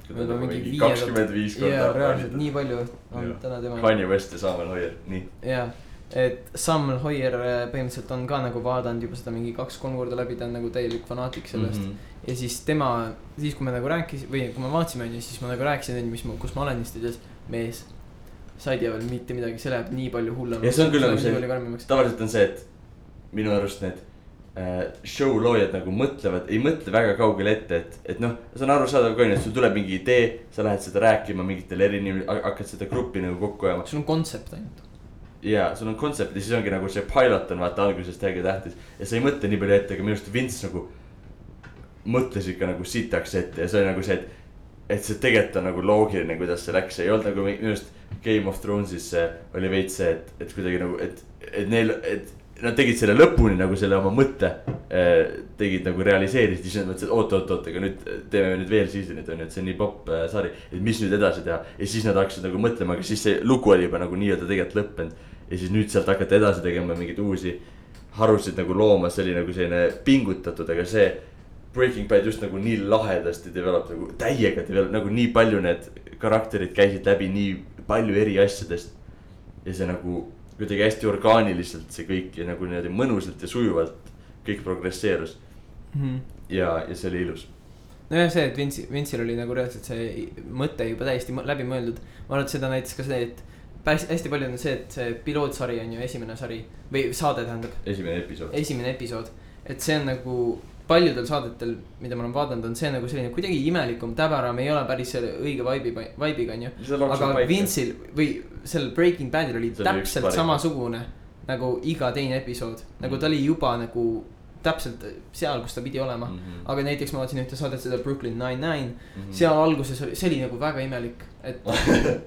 viie- kakskümmend viis jaa, reaalselt korda. nii palju on Jah. täna tema. Kanye West ja Samuel Hoier, nii. jaa, et Samuel Hoier eh, põhimõtteliselt on ka nagu vaadanud juba seda mingi kaks-kolm korda läbi, ta on nagu täielik fanaatik sellest mm. -hmm. ja siis tema, siis kui me nagu rääkisime või kui me vaatasime onju, siis ma nagu rääkisin onju, mis ma, kus ma olen, siis ta ütles, mees. Sa ei tea veel mitte midagi, see läheb nii palju hullemaks. Ja see on küll nagu see- tavaliselt on see, et minu arust need äh, show loojad nagu mõtlevad, ei mõtle väga kaugele ette, et, et noh, see on arusaadav ka onju, et sul tuleb mingi idee, sa lähed seda rääkima mingitele eri inimestele, hakkad seda gruppi nagu kokku ajama. sul on kontsept ainult. ja sul on kontsept ja siis ongi nagu see pilot on vaata alguses täiega tähtis ja sa ei mõtle nii palju ette, aga minu arust Vince nagu mõtles ikka nagu sitaks ette ja see oli nagu see, et et see tegelikult on nagu loogiline, kuidas see läks, ei olnud nagu mi- minu arust Game of Thrones'is see oli veits see, et, et kuidagi nagu, et, et neil, et nad tegid selle lõpuni nagu selle oma mõtte. tegid nagu realiseerisid, siis nad mõtlesid, et oot, oot, oot, aga nüüd teeme nüüd veel season'it on ju, et see on nii popp äh, sari. et mis nüüd edasi teha ja siis nad hakkasid nagu mõtlema, aga siis see lugu oli juba nagu nii-öelda tegelikult lõppenud. ja siis nüüd sealt hakata edasi tegema mingeid uusi harusid nagu looma, see oli nagu selline pingutatud, aga see. Breaking Bad just nagu nii lahedasti develop nagu täiega develop nagu nii palju need karakterid käisid läbi nii palju eri asjadest. ja see nagu kuidagi hästi orgaaniliselt see kõik ja nagu niimoodi mõnusalt ja sujuvalt kõik progresseerus Mhm. ja, ja see oli ilus. nojah, see, et Vince'i, Vince'il oli nagu reaalselt see mõte juba täiesti läbi mõeldud. ma arvan, et seda näitas ka see, et päris hästi palju on see, et see pilootsari on ju esimene sari või saade tähendab, esimene episood. esimene episood. et see on nagu paljudel saadetel, mida ma olen vaadanud, on see nagu selline kuidagi imelikum, täbaram, ei ole päris selle õige vibe'i, vibe'iga on ju. aga Vince'il või sellel Breaking Badil oli See oli täpselt parim. samasugune nagu iga teine episood, nagu ta oli juba nagu täpselt seal, kus ta pidi olema mm. -hmm. aga näiteks ma vaatasin ühte saadet, seda Brooklyn Nine-Nine, Mhm. seal alguses oli, see oli nagu väga imelik, et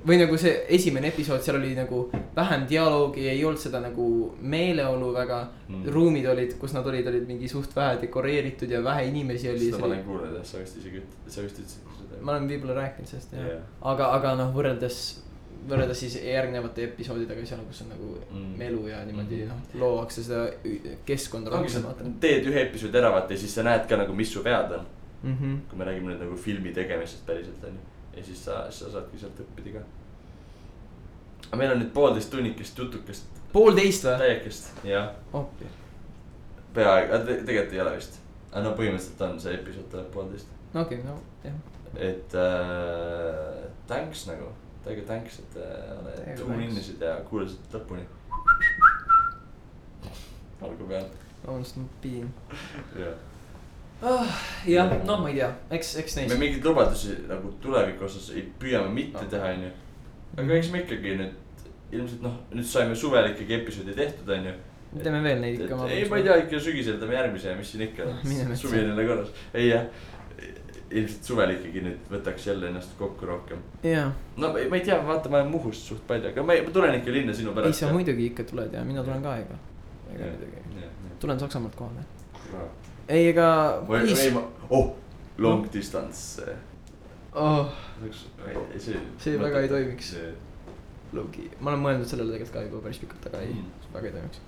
või nagu see esimene episood, seal oli nagu vähem dialoogi, ei olnud seda nagu meeleolu väga Mm. mm.. ruumid olid, kus nad olid, olid mingi suht vähe dekoreeritud ja vähe inimesi oli. seda ma olen kuulnud jah, sa vist isegi, sa vist ütlesid seda. ma olen võib-olla rääkinud sellest jah yeah., aga, aga noh, võrreldes, võrreldes siis järgnevate episoodidega seal, kus on nagu Mm. mm. melu ja niimoodi Mhm. noh, loovakse seda keskkonda ongi, sa teed ühe episoodi ära vaata ja siis sa näed ka nagu, mis su vead on. mm. -hmm. kui me räägime nüüd nagu filmi tegemisest päriselt on ju. Ja siis sa, sa saadki sealt õppida ka. aga meil on nüüd poolteist tunnikest jutukest, poolteist või? täiekest, jah. appi, peaaegu, tegelikult ei ole vist. aga no põhimõtteliselt on, see episood tuleb poolteist. no okei okay,, no jah. et äh, thanks nagu, täiega thanks, et äh, tune thanks. in'isid ja kuulasid lõpuni. olgu peal, vabandust, ma pidin. jah. jah, noh, ma ei tea, eks, eks me neist. mingeid lubadusi nagu tuleviku osas ei püüame mitte No. teha, onju. aga eks me ikkagi nüüd ilmselt noh, nüüd saime suvel ikkagi episoodi tehtud, onju. teeme veel neid ikka. ei, ma ei tea, ikka sügisel teeme järgmise ja mis siin ikka <laughs> Ah, metsa. suvi on jälle korras, ei jah. ilmselt suvel ikkagi nüüd võtaks jälle ennast kokku rohkem. no ma ei, ma ei tea, vaata, ma olen Muhust suht palju, aga ma, ei, ma tulen ikka linna sinu ei pärast. sa muidugi ikka tuled ja mina tulen ka ega, ega muidugi. tulen Saksamaalt kohale. ei, ega. oh, long distance. oh, see. See väga ei toimiks. Loki, ma olen mõelnud sellele tegelikult ka juba päris pikalt, aga ei Mm. väga ei toimuks.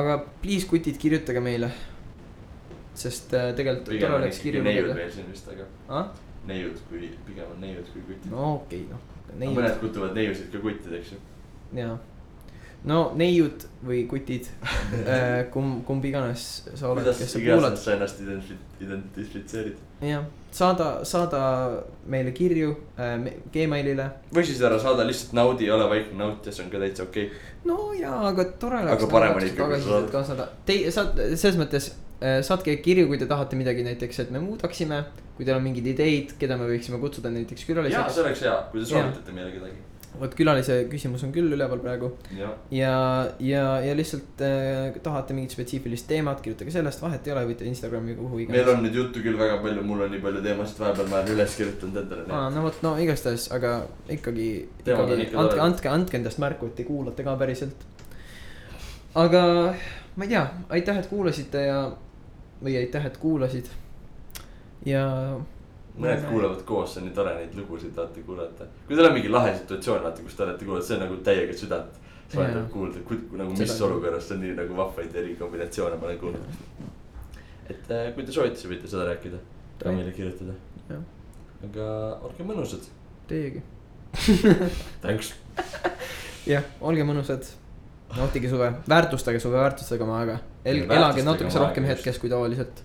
aga please kutid, kirjutage meile. sest äh, tegelikult tore oleks kirju neiud veel siin vist, aga ah, neiud kui, pigem on neiud kui kutid. no okei okay,, noh, mõned neiud, kutsuvad neiusid ka kuttideks ju. jaa. No neiud või kutid, kumb, kumb iganes sa oled, kes sa kuulad. sa ennast identi-, identifitseerid. jah, saada, saada meile kirju äh, Gmailile. või siis ära saada lihtsalt naudi, ole vaikne nautija, see on ka täitsa okei okay.. no jaa, aga tore Aga oleks. parem on ikka, kui sa tagasisidet ka saada, te saad selles mõttes äh, saatke kirju, kui te tahate midagi näiteks, et me muudaksime. kui teil on mingeid ideid, keda me võiksime kutsuda näiteks külaliseks see. oleks hea, kui te soovitate meile kedagi. Vot külalise küsimus on küll üleval praegu jah, ja, ja, ja lihtsalt äh, tahate mingit spetsiifilist teemat, kirjutage sellest, vahet ei ole, võite Instagrami kuhu meil iganes. on nüüd juttu küll väga palju, mul on nii palju teemasid vahepeal, ma olen üles kirjutanud endale aa, no vot, no igastahes, aga ikkagi, ikkagi ikka andke, andke, andke endast märku, et te kuulate ka päriselt. aga ma ei tea, aitäh, et kuulasite ja, või aitäh, et kuulasid. ja. Mõned kuulavad koos, see on nii tore neid lugusid vaata kuulata. kui teil on mingi lahe situatsioon, vaata, kus te olete kuulanud, see on nagu täiega südant. Jaa. vahetab kuulda, nagu mis Seda olukorras, see on nii nagu vahvaid eri kombinatsioone ma olen kuulnud. et äh, kui te soovite, siis võite seda rääkida, ka meile kirjutada. Aga olge mõnusad, Teiegi. <laughs> thanks. jah, olge mõnusad. nautige suve, väärtustage suve, väärtustage oma aega. Elage natukese rohkem hetkes kui tavaliselt.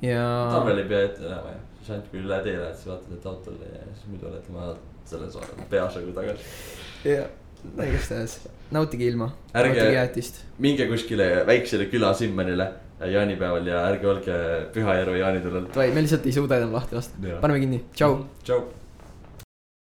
ja. talvel ei pea ette näema jah, siis ainult kui üle tee lähed, siis vaatad, et autol ja siis muidu oled oma selles peasagu tagasi. ja, igastahes nautige ilma, nautige jäätist. minge kuskile väiksele küla Simmenile jaanipäeval ja ärge olge Pühajärve jaanitulel. Davai, me lihtsalt ei suuda enam lahti lasta, paneme kinni, tšau. tšau.